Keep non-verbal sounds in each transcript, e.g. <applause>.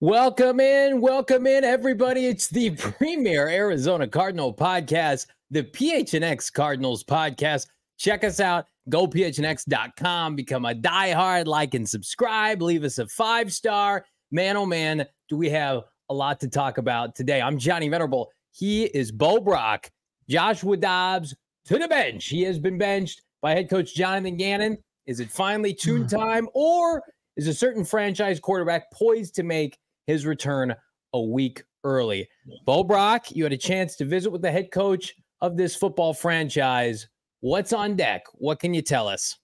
Welcome in, welcome in, everybody. It's the <laughs> premier Arizona Cardinal podcast, the PHNX Cardinals podcast. Check us out, gophnx.com, become a diehard, like and subscribe, leave us a five star. Man, oh man, do we have a lot to talk about today. I'm Johnny Venerable. He is Bo Brack. Joshua Dobbs to the bench. He has been benched by head coach Jonathan Gannon. Is it finally tune hmm. time, or is a certain franchise quarterback poised to make his return a week early? Bo Brack, you had a chance to visit with the head coach of this football franchise. What's on deck? What can you tell us?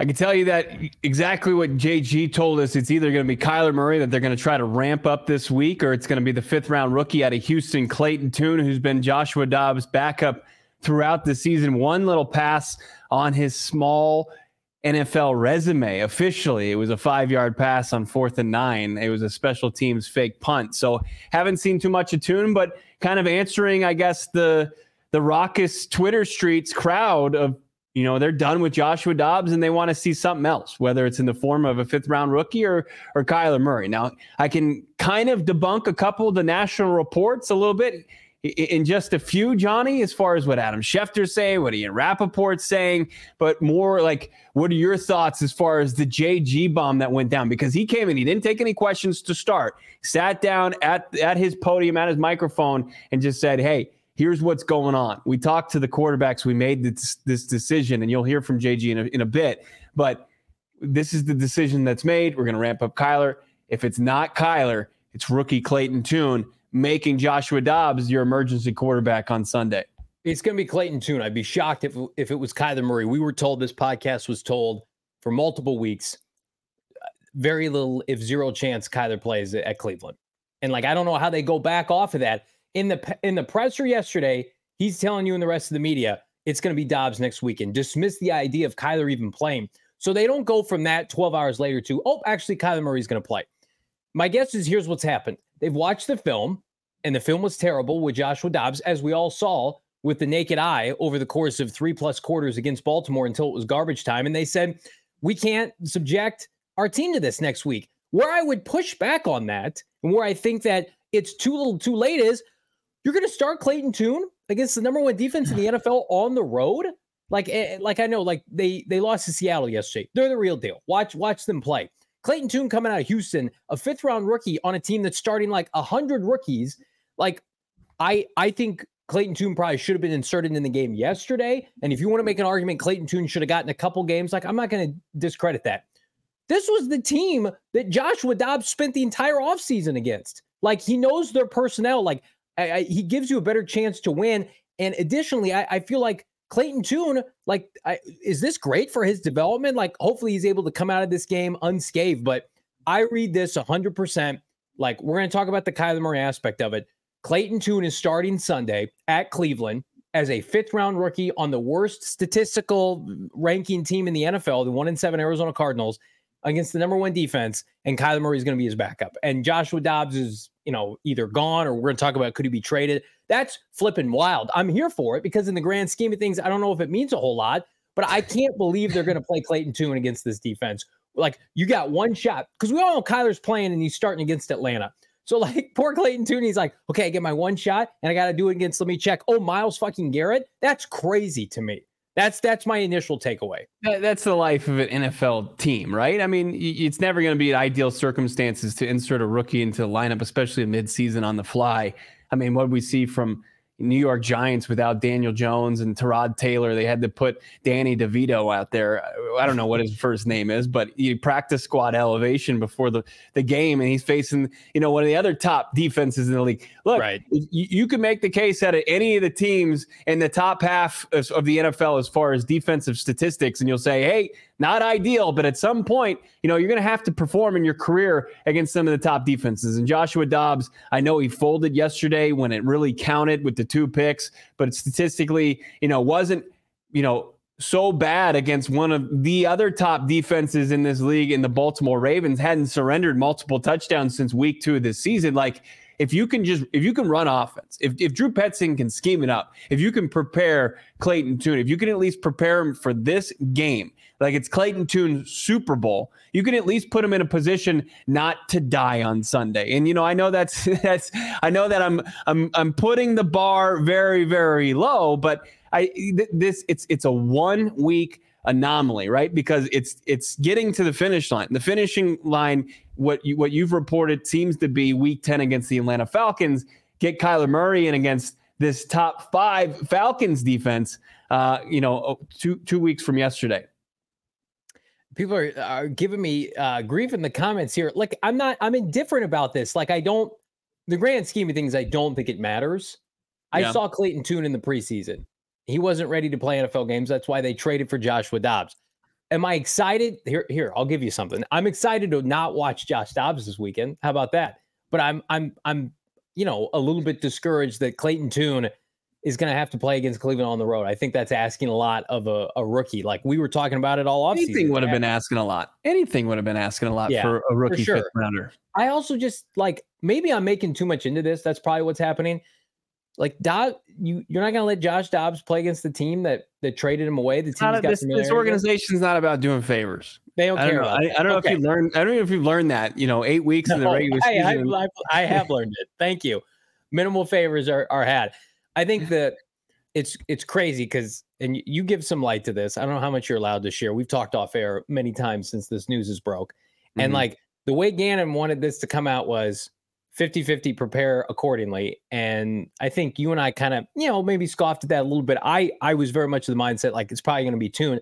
I can tell you that exactly what JG told us. It's either going to be Kyler Murray that they're going to try to ramp up this week, or it's going to be the fifth round rookie out of Houston, Clayton Tune, who's been Joshua Dobbs' backup throughout the season. One little pass on his small NFL resume. Officially, it was a five yard pass on fourth and nine. It was a special teams fake punt. So haven't seen too much of Tune, but kind of answering, I guess, the the raucous Twitter streets crowd of you know they're done with Joshua Dobbs and they want to see something else, whether it's in the form of a fifth round rookie or or Kyler Murray. Now I can kind of debunk a couple of the national reports a little bit in just a few, Johnny, as far as what Adam Schefter saying, what Ian Rapoport saying, but more like what are your thoughts as far as the JG bomb that went down? Because he came in, he didn't take any questions to start, sat down at at his podium, at his microphone, and just said, Hey, here's what's going on. We talked to the quarterbacks. We made this, this decision, and you'll hear from JG in a, in a bit. But this is the decision that's made. We're going to ramp up Kyler. If it's not Kyler, it's rookie Clayton Tune making Joshua Dobbs your emergency quarterback on Sunday. It's going to be Clayton Tune. I'd be shocked if if it was Kyler Murray. We were told this podcast was told for multiple weeks. Very little, if zero chance, Kyler plays at Cleveland. And like I don't know how they go back off of that in the in the presser yesterday, he's telling you and the rest of the media it's going to be Dobbs next weekend. Dismiss the idea of Kyler even playing. So they don't go from that 12 hours later to, oh, actually, Kyler Murray's going to play. My guess is here's what's happened. They've watched the film, and the film was terrible with Joshua Dobbs, as we all saw with the naked eye over the course of three plus quarters against Baltimore until it was garbage time. And they said, we can't subject our team to this next week. Where I would push back on that, and where I think that it's too little too late is you're going to start Clayton Tune against the number one defense in the NFL on the road. Like, eh, eh, like I know, like they they lost to Seattle yesterday. They're the real deal. Watch watch them play. Clayton Tune coming out of Houston, a fifth round rookie on a team that's starting like a hundred rookies. Like, I I think Clayton Tune probably should have been inserted in the game yesterday. And if you want to make an argument, Clayton Tune should have gotten a couple games. Like, I'm not going to discredit that. This was the team that Joshua Dobbs spent the entire offseason against. Like, he knows their personnel. Like, I, I, he gives you a better chance to win. And additionally, I, I feel like Clayton Tune, like, is this great for his development? Like, hopefully he's able to come out of this game unscathed. But I read this 100%. Like, we're going to talk about the Kyler Murray aspect of it. Clayton Tune is starting Sunday at Cleveland as a fifth round rookie on the worst statistical ranking team in the NFL, the one in seven Arizona Cardinals, against the number one defense. And Kyler Murray is going to be his backup. And Joshua Dobbs is you know, either gone or we're going to talk about could he be traded. That's flipping wild. I'm here for it because in the grand scheme of things, I don't know if it means a whole lot, but I can't believe they're going to play Clayton Tune against this defense. Like you got one shot because we all know Kyler's playing and he's starting against Atlanta. So like <laughs> poor Clayton Tune, he's like, okay, I get my one shot and I got to do it against. Let me check. Oh, Myles fucking Garrett. That's crazy to me. That's that's my initial takeaway. That's the life of an NFL team, right? I mean, it's never going to be ideal circumstances to insert a rookie into the lineup, especially midseason on the fly. I mean, what we see from New York Giants without Daniel Jones and Tyrod Taylor. They had to put Danny DeVito out there. I don't know what his first name is, but he practice squad elevation before the, the game, and he's facing you know one of the other top defenses in the league. Look, right. you, you can make the case out of any of the teams in the top half of the NFL as far as defensive statistics, and you'll say, hey, not ideal, but at some point, you know, you're going to have to perform in your career against some of the top defenses. And Joshua Dobbs, I know he folded yesterday when it really counted with the two picks, but statistically, you know, wasn't, you know, so bad against one of the other top defenses in this league in the Baltimore Ravens hadn't surrendered multiple touchdowns since week 2 of this season like if you can just if you can run offense, if, if Drew Petzing can scheme it up, if you can prepare Clayton Tune, if you can at least prepare him for this game, like it's Clayton Tune's Super Bowl, you can at least put him in a position not to die on Sunday. And you know, I know that's <laughs> that's I know that I'm I'm I'm putting the bar very very low, but I this it's it's a one week anomaly, right? Because it's it's getting to the finish line. The finishing line, what you what you've reported seems to be week 10 against the Atlanta Falcons. Get Kyler Murray in against this top five Falcons defense, uh, you know, two two weeks from yesterday. People are, are giving me uh, grief in the comments here. Like, I'm not, I'm indifferent about this. Like, I don't, the grand scheme of things, I don't think it matters. Yeah. I saw Clayton Tune in the preseason. He wasn't ready to play NFL games. That's why they traded for Joshua Dobbs. Am I excited? Here, here, I'll give you something. I'm excited to not watch Josh Dobbs this weekend. How about that? But I'm, I'm, I'm, you know, a little bit discouraged that Clayton Tune is going to have to play against Cleveland on the road. I think that's asking a lot of a, a rookie. Like we were talking about it all off. Anything would have been asking a lot. Anything would have been asking a lot yeah, for a rookie for sure. fifth rounder. I also just like maybe I'm making too much into this. That's probably what's happening. Like Dob, you you're not going to let Josh Dobbs play against the team that that traded him away. The team got this, this organization's not about doing favors. They don't I care. Don't I, I, don't okay. know if you learned. I don't know if you've learned that. You know, eight weeks no, in the regular I, season. I, I, have learned it. Thank you. Minimal favors are are had. I think that it's it's crazy because and you give some light to this. I don't know how much you're allowed to share. We've talked off air many times since this news is broke, mm-hmm. and like the way Gannon wanted this to come out was 50 50 prepare accordingly. And I think you and I kind of, you know, maybe scoffed at that a little bit. I, I was very much of the mindset like it's probably going to be Tune.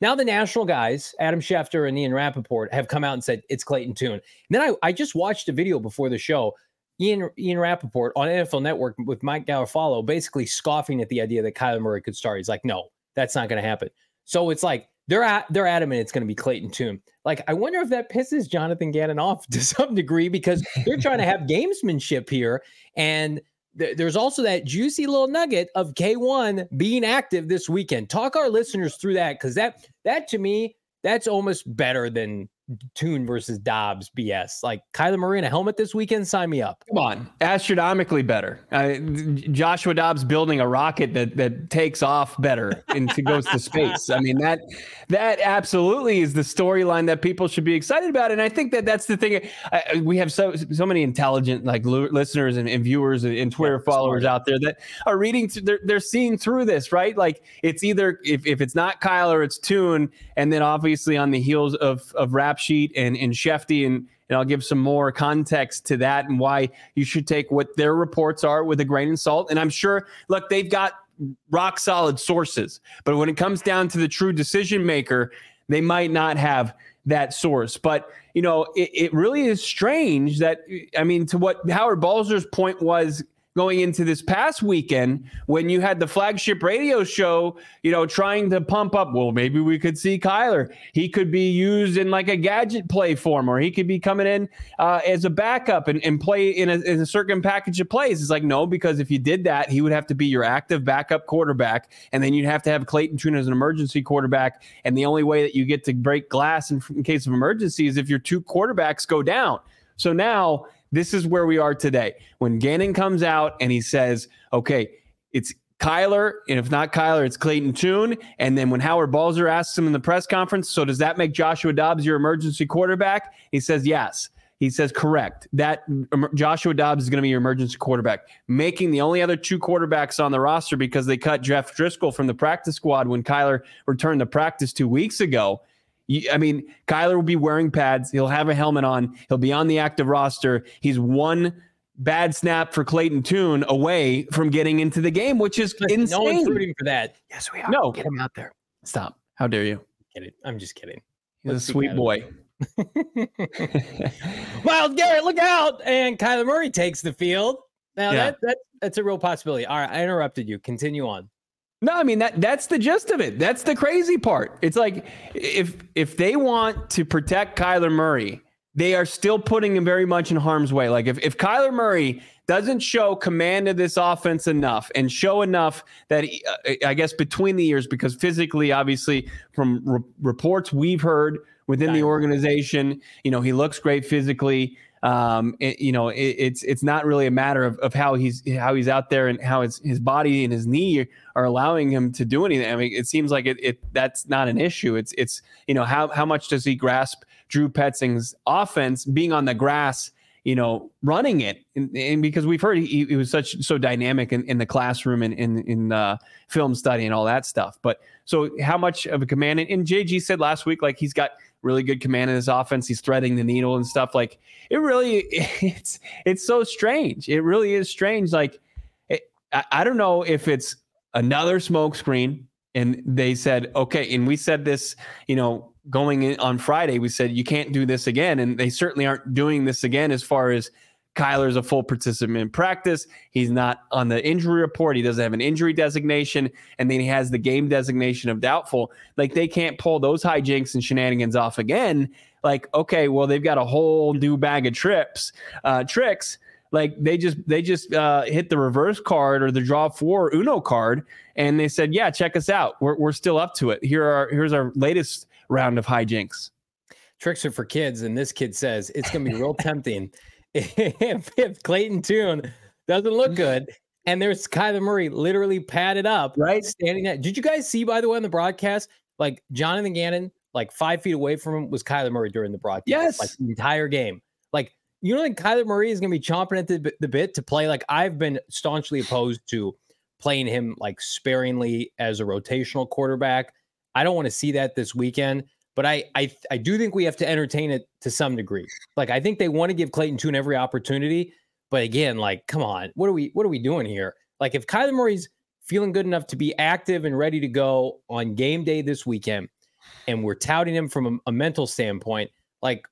Now the national guys, Adam Schefter and Ian Rapoport, have come out and said it's Clayton Tune. And then I, I just watched a video before the show. Ian Ian Rapoport on NFL Network with Mike Garafolo basically scoffing at the idea that Kyler Murray could start. He's like, no, that's not going to happen. So it's like they're at, they're adamant it's going to be Clayton Tune. Like, I wonder if that pisses Jonathan Gannon off <laughs> to some degree because they're trying to have gamesmanship here. And th- there's also that juicy little nugget of K1 being active this weekend. Talk our listeners through that because that that to me that's almost better than Tune versus Dobbs BS. Like Kyler Murray in a helmet this weekend, sign me up. Come on, astronomically better. Uh, Joshua Dobbs building a rocket that that takes off better and goes to space. I mean that that absolutely is the storyline that people should be excited about. And I think that that's the thing. I, we have so so many intelligent like listeners and, and viewers and, and Twitter yeah, followers smart. out there that are reading. they're they're seeing through this, right? Like it's either if if it's not Kyler, it's Tune, and then obviously on the heels of of Rap Sheet and and Shefty and and I'll give some more context to that and why you should take what their reports are with a grain of salt. And I'm sure, look, they've got rock solid sources, but when it comes down to the true decision maker, they might not have that source. But you know, it, it really is strange that I mean, to what Howard Balzer's point was going into this past weekend when you had the flagship radio show, you know, trying to pump up, well, maybe we could see Kyler. He could be used in like a gadget play form, or he could be coming in uh, as a backup and, and play in a, in a certain package of plays. It's like, no, because if you did that, he would have to be your active backup quarterback. And then you'd have to have Clayton Tune as an emergency quarterback. And the only way that you get to break glass in, in case of emergency is if your two quarterbacks go down. So now, this is where we are today. When Gannon comes out and he says, okay, it's Kyler, and if not Kyler, it's Clayton Tune. And then when Howard Balzer asks him in the press conference, so does that make Joshua Dobbs your emergency quarterback? He says yes. He says correct. That Joshua Dobbs is going to be your emergency quarterback, making the only other two quarterbacks on the roster because they cut Jeff Driskel from the practice squad when Kyler returned to practice two weeks ago. I mean, Kyler will be wearing pads. He'll have a helmet on. He'll be on the active roster. He's one bad snap for Clayton Tune away from getting into the game, which is Listen, insane. No one's rooting for that. Yes, we are. No. get him out there. Stop. How dare you? Kidding. I'm just kidding. He's a Let's be sweet kind of- boy. Myles <laughs> Garrett, look out! And Kyler Murray takes the field. Now Yeah. that, that that's a real possibility. All right, I interrupted you. Continue on. No, I mean that that's the gist of it. That's the crazy part. It's like if if they want to protect Kyler Murray, they are still putting him very much in harm's way. Like if, if Kyler Murray doesn't show command of this offense enough and show enough that he- uh, I guess between the years, because physically, obviously, from re- reports we've heard within the organization, you know, he looks great physically. Um, it- you know, it, it's it's not really a matter of, of how he's how he's out there and how his his body and his knee are allowing him to do anything. I mean, it seems like it, it that's not an issue. It's it's you know how how much does he grasp Drew Petzing's offense being on the grass, you know, running it, and, and because we've heard he, he was such so dynamic in, in the classroom and in in uh, film study and all that stuff. But so how much of a command? And, and JG said last week like he's got really good command in his offense. He's threading the needle and stuff. Like it really <laughs> it's it's so strange. It really is strange. Like it, I, I don't know if it's another smoke screen and they said okay and we said this you know going in on friday we said you can't do this again and they certainly aren't doing this again as far as kyler's a full participant in practice he's not on the injury report he doesn't have an injury designation and then he has the game designation of doubtful like they can't pull those hijinks and shenanigans off again like okay well they've got a whole new bag of trips uh, tricks like they just they just uh, hit the reverse card or the draw four Uno card, and they said, "Yeah, check us out. We're we're still up to it. Here are here's our latest round of hijinks." Tricks are for kids, and this kid says it's going to be real <laughs> tempting <laughs> if, if Clayton Tune doesn't look good. And there's Kyler Murray literally padded up, Right. standing there. Did you guys see, by the way, on the broadcast, like Jonathan Gannon, like five feet away from him was Kyler Murray during the broadcast, Yes. like the entire game. Like you don't think Kyler Murray is going to be chomping at the, the bit to play? Like I've been staunchly opposed to playing him like sparingly as a rotational quarterback. I don't want to see that this weekend, but I I I do think we have to entertain it to some degree. Like I think they want to give Clayton Tune every opportunity, but again, like come on, what are we what are we doing here? Like if Kyler Murray's feeling good enough to be active and ready to go on game day this weekend, and we're touting him from a, a mental standpoint, like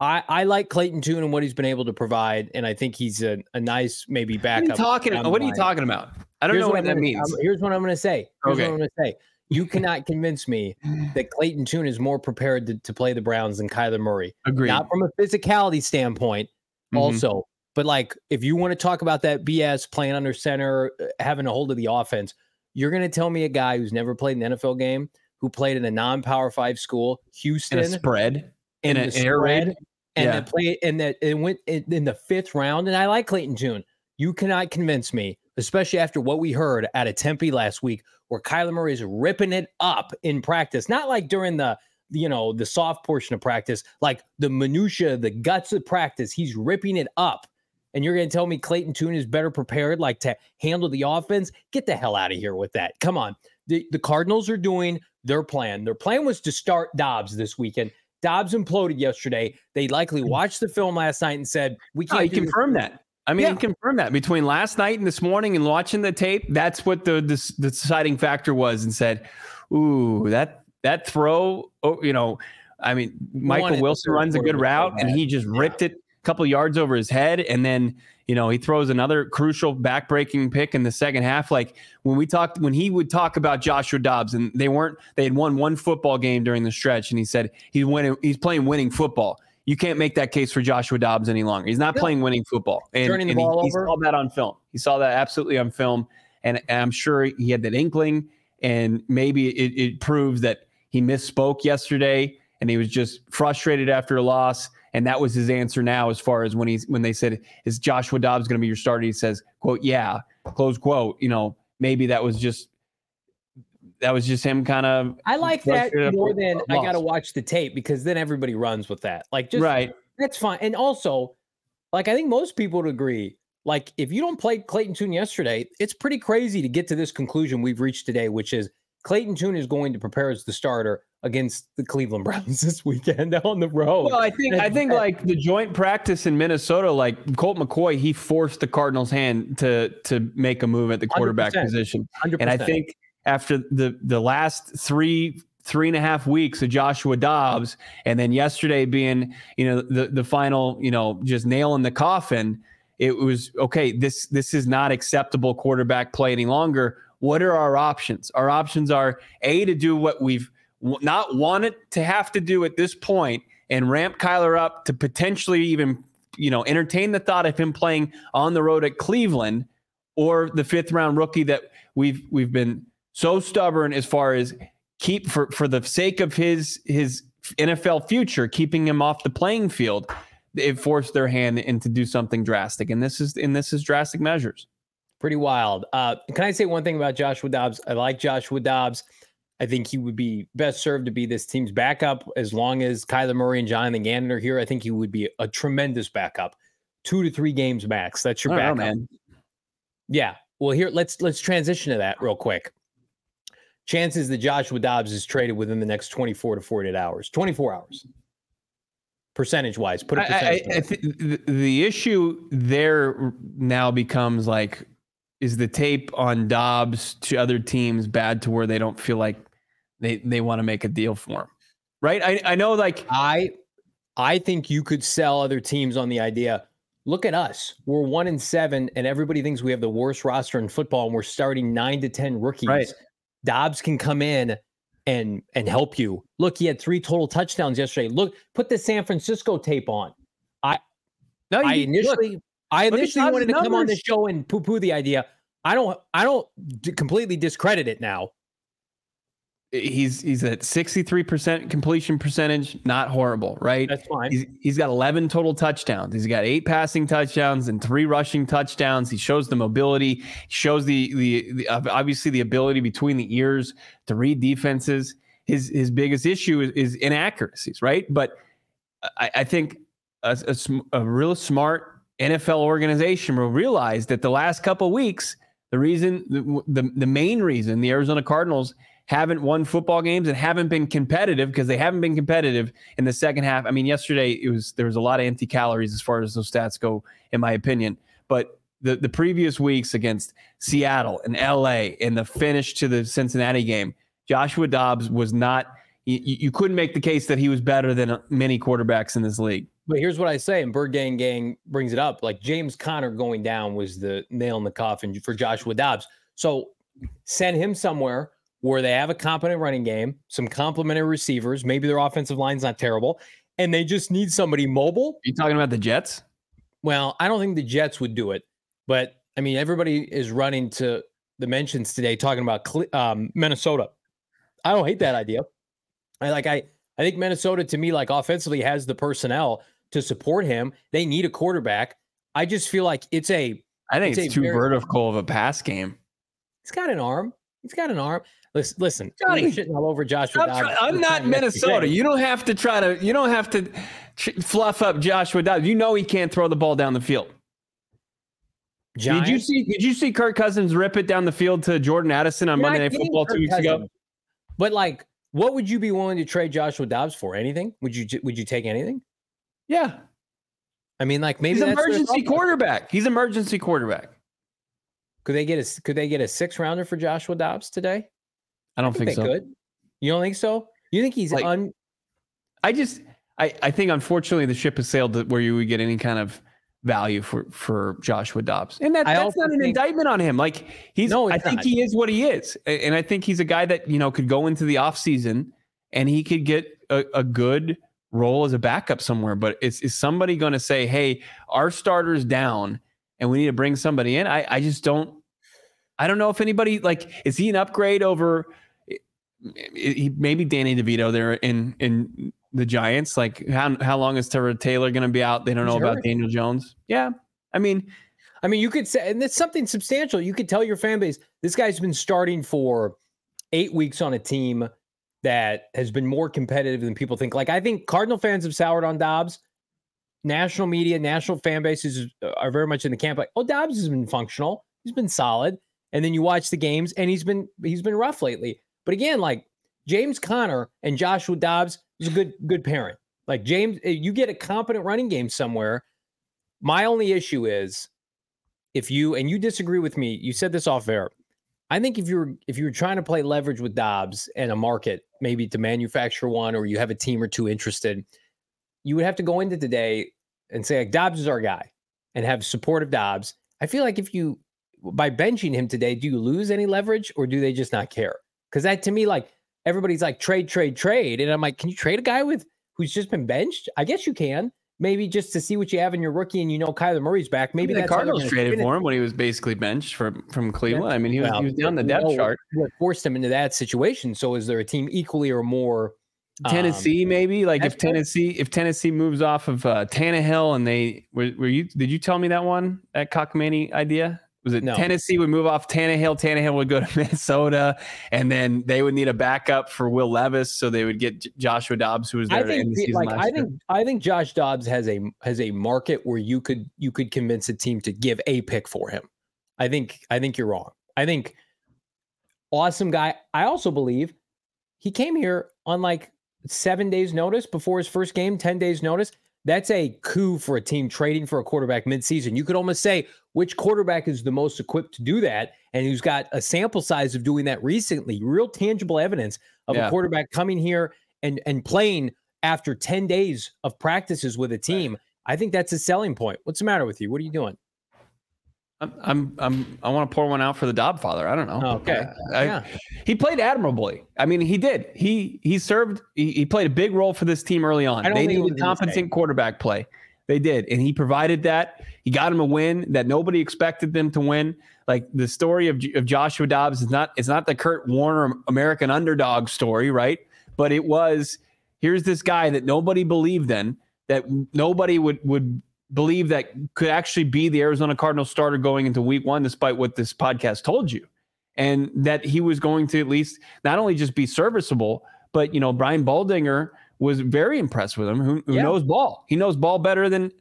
I, I like Clayton Tune and what he's been able to provide, and I think he's a, a nice maybe What are backup. you talking? What are you talking about? I don't Here's know what I'm that means. I'm- here's what I'm going to say. Here's Okay. what I'm going to say. You cannot convince me <sighs> that Clayton Tune is more prepared to, to play the Browns than Kyler Murray. Agreed. Not from a physicality standpoint, Mhm. also, but like if you want to talk about that BS playing under center, uh, having a hold of the offense, you're going to tell me a guy who's never played an NFL game, who played in a non-power five school, Houston, in Houston, a spread, in and an air spread, raid. and Yeah. then play and that it went in, in the fifth round. And I like Clayton Tune. You cannot convince me, especially after what we heard out of Tempe last week, where Kyler Murray is ripping it up in practice, not like during the you know the soft portion of practice, like the minutia, the guts of practice. He's ripping it up. And you're going to tell me Clayton Tune is better prepared, like to handle the offense? Get the hell out of here with that. Come on. The, the Cardinals are doing their plan. Their plan was to start Dobbs this weekend. Dobbs imploded yesterday. They likely mm. watched the film last night and said, "We can't." he do confirmed that. I mean, Yeah. he confirmed that between last night and this morning and watching the tape. That's what the the, the deciding factor was, and said, "Ooh, that that throw. Oh, you know, I mean, Michael Wilson runs a good route, and he just ripped it a couple yards over his head, and then." You know, he throws another crucial backbreaking pick in the second half. Like when we talked, when he would talk about Joshua Dobbs, and they weren't, they had won one football game during the stretch, and he said he's winning, he's playing winning football. You can't make that case for Joshua Dobbs any longer. He's not No. playing winning football. And, Turning the and he- ball he, over. saw that on film. He saw that absolutely on film. And, and I'm sure he had that inkling. And maybe it, it proves that he misspoke yesterday and he was just frustrated after a loss. And that was his answer now, as far as when he's when they said, Is Joshua Dobbs going to be your starter? He says, quote, yeah, close quote. You know, maybe that was just that was just him kind of I like that more after than I got to watch the tape because then everybody runs with that. Like, just right. that's fine. And also, like, I think most people would agree. Like, if you don't play Clayton Tune yesterday, it's pretty crazy to get to this conclusion we've reached today, which is Clayton Tune is going to prepare as the starter against the Cleveland <laughs> Browns this weekend on the road. Well, I think I think like the joint practice in Minnesota, like Colt McCoy, he forced the Cardinals' hand to to make a move at the quarterback 100%, position, 100%. and I think after the the last three three and a half weeks of Joshua Dobbs, and then yesterday being you know the the final you know just nail in the coffin. It was okay. This this is not acceptable quarterback play any longer. What are our options? Our options are a to do what we've not wanted to have to do at this point and ramp Kyler up to potentially even, you know, entertain the thought of him playing on the road at Cleveland or the fifth round rookie that we've we've been so stubborn as far as keep for for the sake of his his NFL future, keeping him off the playing field. It forced their hand into do something drastic, and this is and this is drastic measures. Pretty wild. Uh, can I say one thing about Joshua Dobbs? I like Joshua Dobbs. I think he would be best served to be this team's backup as long as Kyler Murray and Jonathan Gannon are here. I think he would be a tremendous backup. Two to three games max. That's your backup. Know, man. Yeah. Well, here let's let's transition to that real quick. Chances that Joshua Dobbs is traded within the next 24 to 48 hours. 24 hours. Percentage wise, put a percentage. I, I, I th- the, issue there now becomes like is the tape on Dobbs to other teams bad to where they don't feel like they they want to make a deal for him, right? I I know like I I think you could sell other teams on the idea. Look at us. We're one in seven, and everybody thinks we have the worst roster in football, and we're starting nine to ten rookies. Right. Dobbs can come in and and help you. Look, he had three total touchdowns yesterday. Look, put the San Francisco tape on. I no, I initially look, I initially wanted to come on the show and poo poo the idea. I don't I don't d- completely discredit it now he's he's at 63% completion percentage not horrible right? That's fine. He's, he's got 11 total touchdowns. He's got eight passing touchdowns and three rushing touchdowns. He shows the mobility he shows the, the the obviously the ability between the ears to read defenses. His his biggest issue is, is inaccuracies right? But i, I think a, a, a real smart nfl organization will realize that the last couple weeks the reason the, the, the main reason the arizona cardinals haven't won football games and haven't been competitive because they haven't been competitive in the second half. I mean, yesterday it was there was a lot of empty calories as far as those stats go, in my opinion. But the the previous weeks against Seattle and LA and the finish to the Cincinnati game, Joshua Dobbs was not. You, you couldn't make the case that he was better than uh, many quarterbacks in this league. But here's what I say, and Bird Gang Gang brings it up. Like James Conner going down was the nail in the coffin for Joshua Dobbs. So send him somewhere where they have a competent running game, some complementary receivers. Maybe their offensive line's not terrible, and they just need somebody mobile. Are you talking about the Jets? Well, I don't think the Jets would do it, but I mean, everybody is running to the mentions today talking about um, Minnesota. I don't hate that idea. I like I I think Minnesota to me like offensively has the personnel to support him. They need a quarterback. I just feel like it's a I think it's, it's too very, vertical of a pass game. He's got an arm. He's got an arm. Listen, listen Johnny, shitting all over Joshua. I'm, try, I'm not Minnesota. You don't have to try to. You don't have to fluff up Joshua Dobbs. You know he can't throw the ball down the field. Giants? Did you see? Did you see Kirk Cousins rip it down the field to Jordan Addison on You're Monday Night Football Kirk two weeks Cousins. ago? But like, what would you be willing to trade Joshua Dobbs for? Anything? Would you? Would you take anything? Yeah. I mean, like maybe he's emergency quarterback. He's emergency quarterback. Could they get a Could they get a six rounder for Joshua Dobbs today? I don't I think, think, so. Could. You don't think so? You think he's like, un? I just, I, I think unfortunately the ship has sailed to where you would get any kind of value for for Joshua Dobbs, and that, that's not an think, indictment on him. Like he's, no, I think not. he is what he is, and I think he's a guy that you know could go into the off season and he could get a, a good role as a backup somewhere. But is is somebody going to say, hey, our starter's down and we need to bring somebody in? I I just don't. I don't know if anybody like is he an upgrade over maybe Danny DeVito there in in the Giants. Like how how long is Trevor Taylor going to be out? They don't know about Daniel Jones. Yeah, I mean, I mean, you could say, and it's something substantial. You could tell your fan base this guy's been starting for eight weeks on a team that has been more competitive than people think. Like I think Cardinal fans have soured on Dobbs. National media, national fan bases are very much in the camp like, oh, Dobbs has been functional. He's been solid. And then you watch the games, and he's been he's been rough lately. But again, like James Conner and Joshua Dobbs is a good good parent. Like James, eh, you get a competent running game somewhere. My only issue is if you and you disagree with me, you said this off air. I think if you're if you're trying to play leverage with Dobbs and a market, maybe to manufacture one, or you have a team or two interested, you would have to go into today and say like Dobbs is our guy and have support of Dobbs. I feel like if you by benching him today, do you lose any leverage or do they just not care? Because that to me, like everybody's like trade, trade, trade. And I'm like, can you trade a guy with who's just been benched? I guess you can. Maybe just to see what you have in your rookie and you know Kyler Murray's back. Maybe the Cardinals traded for him when he was basically benched from from Cleveland. I mean, he was, well, he was down the depth chart. What forced him into that situation? So is there a team equally or more Tennessee, um, maybe like if Tennessee, if Tennessee moves off of uh, Tannehill and they were, were you? Did you tell me that one that cockamamie idea? Was it no. Tennessee would move off Tannehill? Tannehill would go to <laughs> Minnesota, and then they would need a backup for Will Levis, so they would get Joshua Dobbs, who was there. I think, the like I think, I think Josh Dobbs has a has a market where you could you could convince a team to give a pick for him. I think I think you're wrong. I think awesome guy. I also believe he came here on like seven days notice before his first game, ten days notice. That's a coup for a team trading for a quarterback midseason. You could almost say which quarterback is the most equipped to do that and who's got a sample size of doing that recently, real tangible evidence of yeah. a quarterback coming here and and playing after 10 days of practices with a team. I think that's a selling point. What's the matter with you? What are you doing? I'm, I'm, I'm i want to pour one out for the Dobb father. I don't know. Oh, okay. I, yeah. He played admirably. I mean, he did. He he served. He, he played a big role for this team early on. They needed competent quarterback play. They did, and he provided that. He got him a win that nobody expected them to win. Like the story of, of Joshua Dobbs is not. It's not the Kurt Warner American underdog story, right? But it was. Here's this guy that nobody believed in. That nobody would would believe that could actually be the Arizona Cardinals starter going into week one, despite what this podcast told you. And that he was going to at least not only just be serviceable, but, you know, Brian Baldinger was very impressed with him, who, who yeah. knows ball. He knows ball better than,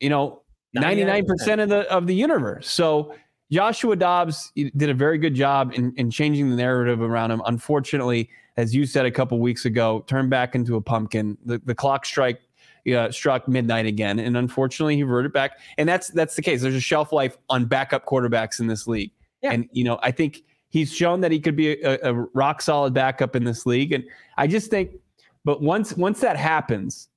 you know, 99% of the of the universe. So Joshua Dobbs did a very good job in, in changing the narrative around him. Unfortunately, as you said a couple weeks ago, turned back into a pumpkin. The, the clock strike uh, struck midnight again, and unfortunately he reverted back. And that's that's the case. There's a shelf life on backup quarterbacks in this league, yeah. and you know I think he's shown that he could be a, a rock solid backup in this league. And I just think, but once once that happens,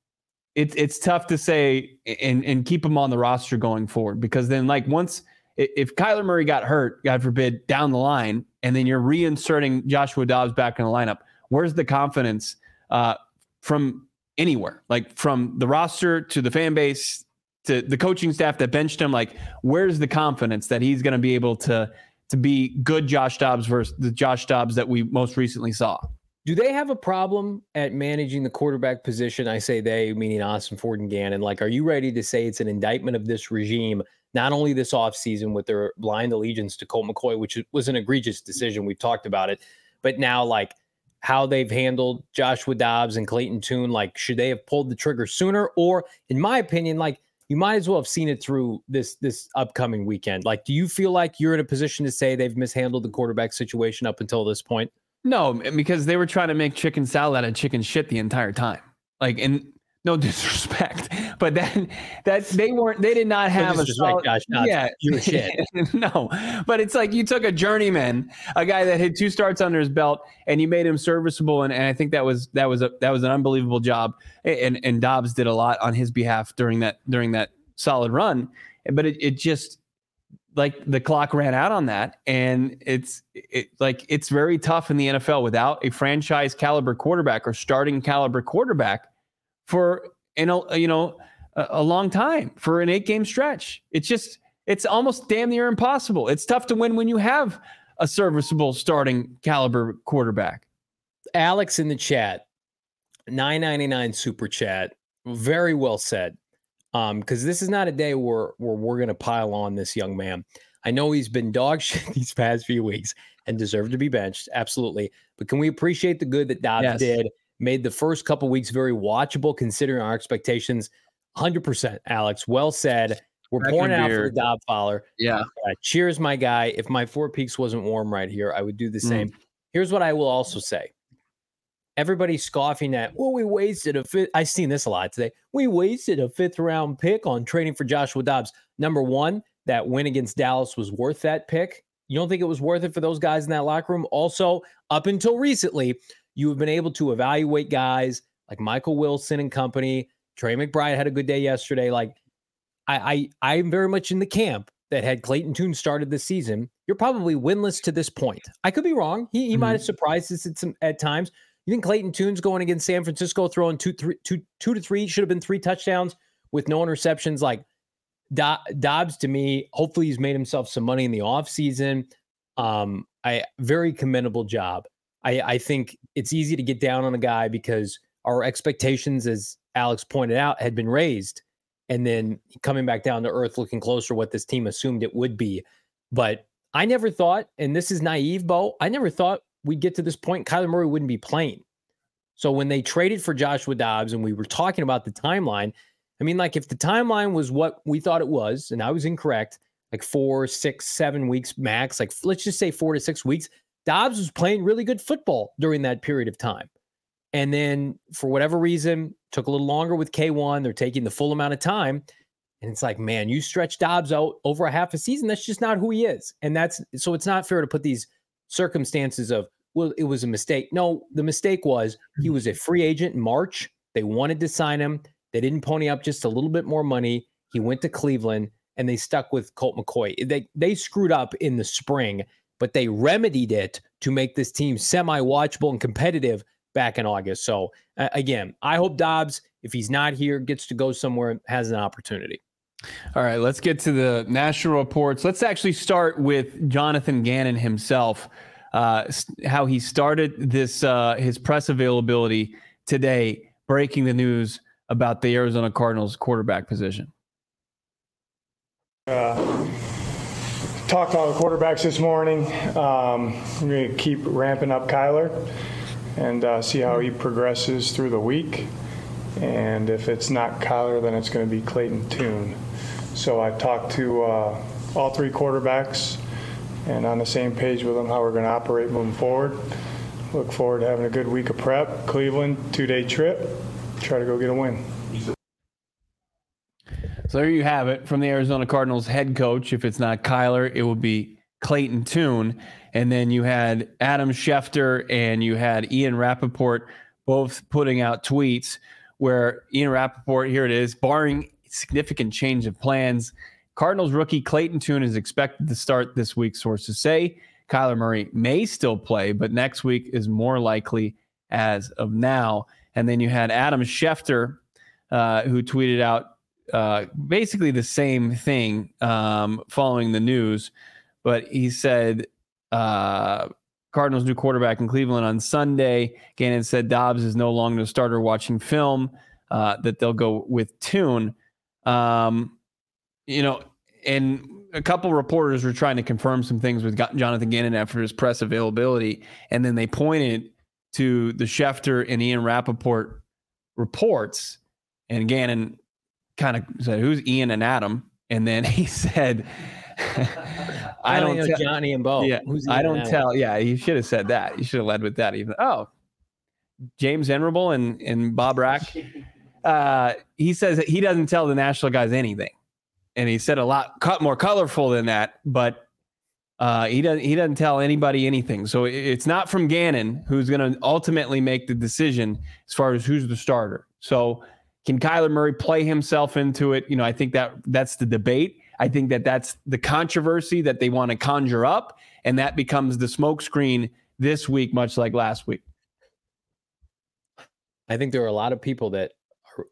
it's it's tough to say and and keep him on the roster going forward because then like once if Kyler Murray got hurt, God forbid, down the line, and then you're reinserting Joshua Dobbs back in the lineup, where's the confidence uh, from anywhere, like from the roster to the fan base to the coaching staff that benched him. Like, where's the confidence that he's going to be able to to be good Josh Dobbs versus the Josh Dobbs that we most recently saw? Do they have a problem at managing the quarterback position? I say they, meaning Ossenfort and Gannon. Like, are you ready to say it's an indictment of this regime, not only this offseason with their blind allegiance to Colt McCoy, which was an egregious decision. We've talked about it, but now, like, how they've handled Joshua Dobbs and Clayton Tune. Like, should they have pulled the trigger sooner? Or, in my opinion, like you might as well have seen it through this this upcoming weekend. Like, do you feel like you're in a position to say they've mishandled the quarterback situation up until this point? No, because they were trying to make chicken salad out of chicken shit the entire time. Like, and no <laughs> disrespect, but then that they weren't they did not have no a solid, Josh, yeah shit. <laughs> no, but it's like you took a journeyman, a guy that had two starts under his belt, and you made him serviceable, and, and I think that was that was a that was an unbelievable job, and and Dobbs did a lot on his behalf during that during that solid run, but it, it just like the clock ran out on that and it's it like it's very tough in the NFL without a franchise caliber quarterback or starting caliber quarterback for in a you know a, a long time for an eight game stretch. It's just it's almost damn near impossible. It's tough to win when you have a serviceable starting caliber quarterback. Alex in the chat, 999 super chat. Very well said. Um, because this is not a day where where we're gonna pile on this young man. I know he's been dog <laughs> shit these past few weeks and deserved to be benched, absolutely. But can we appreciate the good that Dobbs yes. did made the first couple weeks very watchable considering our expectations. 100%, Alex. Well said. We're Back pouring out for the Dobb father. Yeah. Uh, cheers, my guy. If my Four Peaks wasn't warm right here, I would do the same. Mm. Here's what I will also say everybody's scoffing at, well, we wasted a fifth. I've seen this a lot today. We wasted a fifth round pick on trading for Joshua Dobbs. Number one, that win against Dallas was worth that pick. You don't think it was worth it for those guys in that locker room? Also, up until recently, you have been able to evaluate guys like Michael Wilson and company. Trey McBride had a good day yesterday. Like, I, I I'm very much in the camp that had Clayton Tune started this season, you're probably winless to this point. I could be wrong. He, he mm-hmm. might have surprised us at some at times. You think Clayton Tune's going against San Francisco, throwing two, three, two, two to three, should have been three touchdowns with no interceptions. Like Do- Dobbs, to me, hopefully he's made himself some money in the offseason. Um, I very commendable job. I, I think it's easy to get down on a guy because our expectations, as Alex pointed out, had been raised. And then coming back down to earth, looking closer what this team assumed it would be. But I never thought, and this is naive, Bo, I never thought we'd get to this point. Kyler Murray wouldn't be playing. So when they traded for Joshua Dobbs and we were talking about the timeline, I mean, like if the timeline was what we thought it was, and I was incorrect, like four, six, seven weeks max, like let's just say four to six weeks, Dobbs was playing really good football during that period of time. And then for whatever reason, took a little longer with K1. They're taking the full amount of time. And it's like, man, you stretch Dobbs out over a half a season. That's just not who he is. And that's so it's not fair to put these circumstances of, well, it was a mistake. No, the mistake was he hmm. was a free agent in March. They wanted to sign him. They didn't pony up just a little bit more money. He went to Cleveland and they stuck with Colt McCoy. They they screwed up in the spring, but they remedied it to make this team semi-watchable and competitive back in August. So uh, again, I hope Dobbs, if he's not here, gets to go somewhere, has an opportunity. All right, let's get to the national reports. Let's actually start with Jonathan Gannon himself. Uh, how he started this uh, his press availability today, breaking the news about the Arizona Cardinals quarterback position. Uh, talked to all the quarterbacks this morning. Um, we're going to keep ramping up Kyler and uh, see how he progresses through the week. And if it's not Kyler, then it's going to be Clayton Tune. So I talked to uh, all three quarterbacks and on the same page with them how we're going to operate moving forward. Look forward to having a good week of prep. Cleveland, two day trip. Try to go get a win. So there you have it from the Arizona Cardinals head coach. If it's not Kyler, it will be Clayton Tune. And then you had Adam Schefter and you had Ian Rapoport both putting out tweets where Ian Rapoport, here it is, barring significant change of plans. Cardinals rookie Clayton Tune is expected to start this week, sources say. Kyler Murray may still play, but next week is more likely as of now. And then you had Adam Schefter, uh, who tweeted out uh, basically the same thing um, following the news, but he said uh, Cardinals new quarterback in Cleveland on Sunday. Gannon said Dobbs is no longer a starter watching film, uh, that they'll go with Tune. Um, you know, and a couple reporters were trying to confirm some things with Jonathan Gannon after his press availability, and then they pointed to the Schefter and Ian Rapoport reports, and Gannon kind of said, "Who's Ian and Adam?" And then he <laughs> said, <laughs> "I don't know Johnny and Bo. Yeah, Who's I don't tell. Yeah, you should have said that. You should have led with that. Even oh, James Venerable and and Bob Rack <laughs> uh, he says he doesn't tell the national guys anything, and he said a lot cut more colorful than that, but uh, he doesn't he doesn't tell anybody anything. So it's not from Gannon who's going to ultimately make the decision as far as who's the starter. So can Kyler Murray play himself into it? You know, I think that that's the debate. I think that that's the controversy that they want to conjure up, and that becomes the smokescreen this week, much like last week. I think there are a lot of people that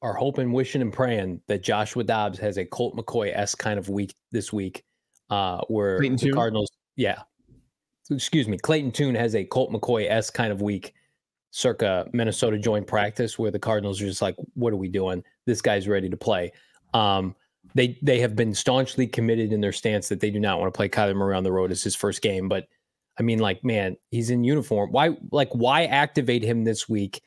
are hoping, wishing, and praying that Joshua Dobbs has a Colt McCoy s kind of week this week, uh, where Clayton the Tune? Cardinals, yeah, excuse me, Clayton Tune has a Colt McCoy s kind of week, circa Minnesota joint practice, where the Cardinals are just like, "What are we doing? This guy's ready to play." Um, they they have been staunchly committed in their stance that they do not want to play Kyler Murray on the road as his first game, but I mean, like, man, he's in uniform. Why, like, why activate him this week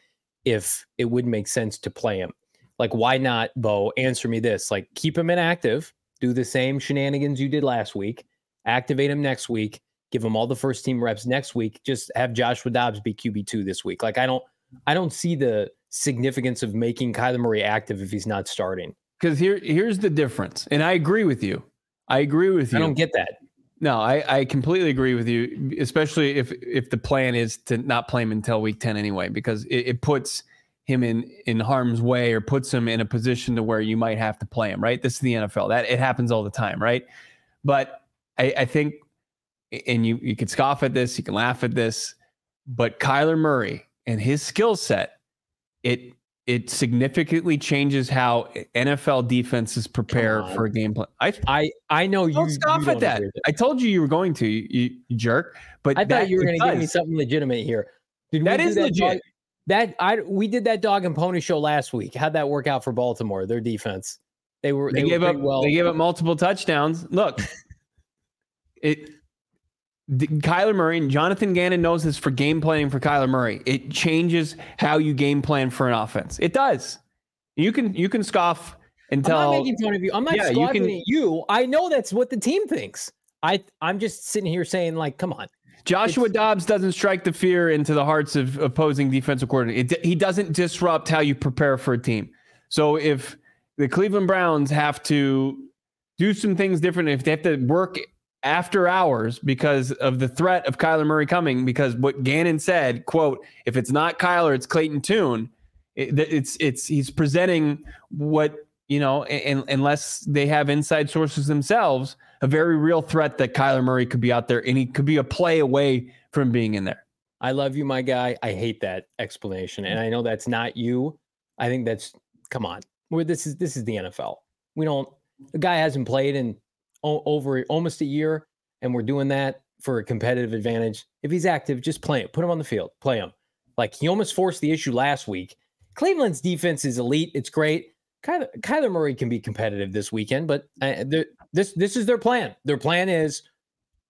if it wouldn't make sense to play him? Like, why not, Bo? Answer me this: like, keep him inactive, do the same shenanigans you did last week, activate him next week, give him all the first team reps next week. Just have Joshua Dobbs be QB two this week. Like, I don't, I don't see the significance of making Kyler Murray active if he's not starting. Because here, here's the difference, and I agree with you. I agree with you. I don't get that. No, I, I completely agree with you, especially if if the plan is to not play him until week ten anyway, because it, it puts him in in harm's way or puts him in a position to where you might have to play him. Right? This is the NFL. That it happens all the time, right? But I, I think, and you you can scoff at this, you can laugh at this, but Kyler Murray and his skill set, it it significantly changes how NFL defenses prepare for a game plan. I I, I know you. don't scoff you at that. I told you you were going to, you, you jerk. But I that, thought you were going to give me something legitimate here. Did that is legit. Dog, that I we did that dog and pony show last week. How'd that work out for Baltimore? Their defense. They were they, they gave were up well. they gave up <laughs> multiple touchdowns. Look, it Kyler Murray and Jonathan Gannon knows this for game planning for Kyler Murray. It changes how you game plan for an offense. It does. You can you can scoff and tell. I'm not making fun of you. I'm not Yeah, you scoffing can- at you. I know that's what the team thinks. I I'm just sitting here saying like, come on. Joshua It's- Dobbs doesn't strike the fear into the hearts of opposing defensive coordinators. It, he doesn't disrupt how you prepare for a team. So if the Cleveland Browns have to do some things different, if they have to work after hours because of the threat of Kyler Murray coming, because what Gannon said, quote, if it's not Kyler, it's Clayton Tune. It, it's it's he's presenting what you know, and, unless they have inside sources themselves, a very real threat that Kyler Murray could be out there and he could be a play away from being in there. I love you, my guy. I hate that explanation, and I know that's not you. I think that's come on. We're, this is this is the NFL. We don't. The guy hasn't played in o- over almost a year, and we're doing that for a competitive advantage. If he's active, just play him. Put him on the field. Play him. Like he almost forced the issue last week. Cleveland's defense is elite. It's great. Kyler, Kyler Murray can be competitive this weekend, but uh, this this is their plan. Their plan is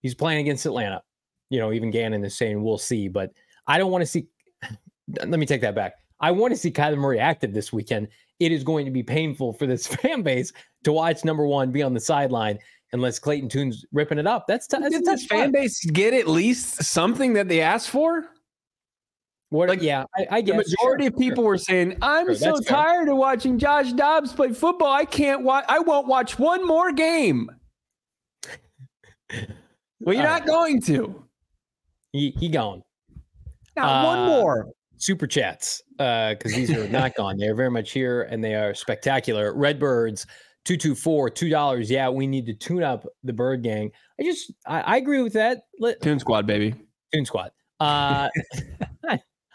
he's playing against Atlanta. You know, even Gannon is saying we'll see, but I don't want to see. <sighs> Let me take that back. I want to see Kyler Murray active this weekend. It is going to be painful for this <laughs> fan base to watch number one be on the sideline unless Clayton Tune's ripping it up. That's, t- that's Did fan base get at least something that they asked for? What, like, yeah, I, I The majority sure, of people sure. were saying, "I'm Sure, so that's fair. tired of watching Josh Dobbs play football. I can't watch. I won't watch one more game." <laughs> Well, you're All not going to. he, he gone. Not one Uh, more. super chats because these are not gone. They're very much here and they are spectacular. Redbirds, 224, $2. Yeah, we need to tune up the bird gang. I just, I, I agree with that. Let, Tune Squad, baby. Tune Squad. Uh, <laughs>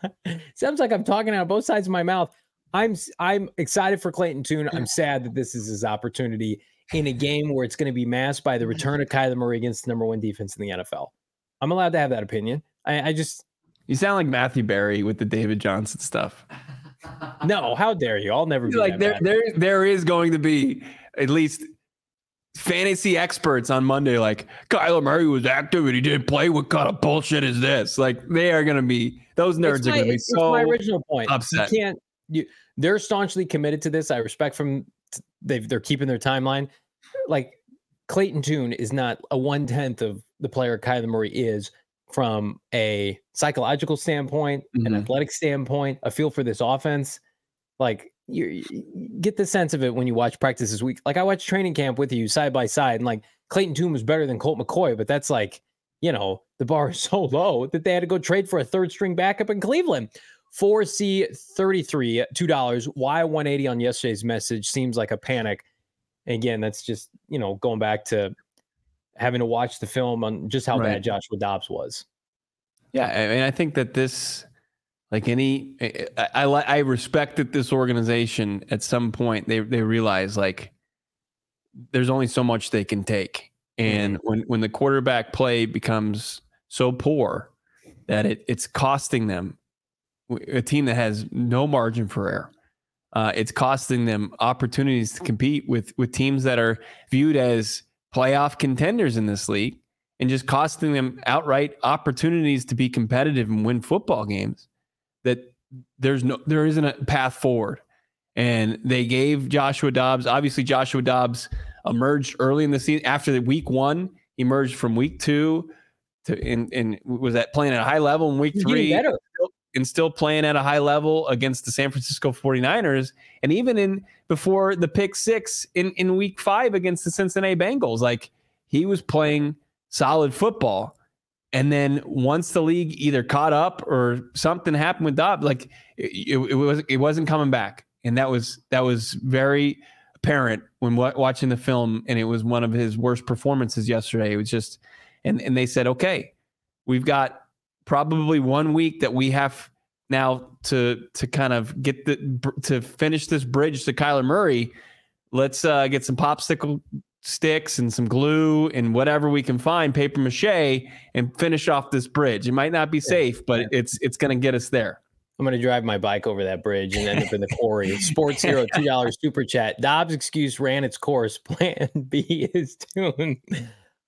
<laughs> sounds like I'm talking out of both sides of my mouth. I'm i'm excited for Clayton Tune. I'm <laughs> sad that this is his opportunity in a game where it's going to be masked by the return of Kyler Murray against the number one defense in the NFL. I'm allowed to have that opinion. I, I just You sound like Matthew Barry with the David Johnson stuff. no. How dare you? I'll never be like there, bad. there, there is going to be at least fantasy experts on Monday. Like Kyler Murray was active and he didn't play. What kind of bullshit is this? Like they are going to be those nerds It's are going to be so my original point. upset. You can't. You they're staunchly committed to this. I respect from they've they're keeping their timeline. Like Clayton Tune is not a one tenth of the player Kyler Murray is from a psychological standpoint, an Mhm. athletic standpoint, a feel for this offense. Like you, you get the sense of it when you watch practice this week. Like I watched training camp with you side by side, and like Clayton Tune was better than Colt McCoy, but that's like you know the bar is <laughs> so low that they had to go trade for a third string backup in Cleveland. 4C33, $2. Why 180 on yesterday's message seems like a panic. Again, that's just, you know, going back to having to watch the film on just how Right. bad Joshua Dobbs was. Yeah, I mean, I think that this, like any, I, I, I respect that this organization at some point. They they realize like there's only so much they can take, and when when the quarterback play becomes so poor that it it's costing them a team that has no margin for error. Uh, it's costing them opportunities to compete with with teams that are viewed as playoff contenders in this league and just costing them outright opportunities to be competitive and win football games that there's no there isn't a path forward and they gave Joshua Dobbs obviously Joshua Dobbs emerged early in the season after the week 1 emerged from week 2 to and, and was that playing at a high level in week He's 3 getting better. and still playing at a high level against the San Francisco 49ers. And even in before the pick six in, in week five against the Cincinnati Bengals, like he was playing solid football. And then once the league either caught up or something happened with Dobbs, like it, it, it was it wasn't coming back, and that was that was very apparent when watching the film. And it was one of his worst performances yesterday. It was just, and and they said, okay, we've got probably one week that we have now to to kind of get the to finish this bridge to Kyler Murray. Let's uh, get some popsicle sticks and some glue and whatever we can find, paper mache, and finish off this bridge. It might not be safe, but it's it's going to get us there. I'm going to drive my bike over that bridge and end up in the quarry. <laughs> Sports Hero two dollars super chat. Dobbs' excuse ran its course. <laughs> Plan B is tuned.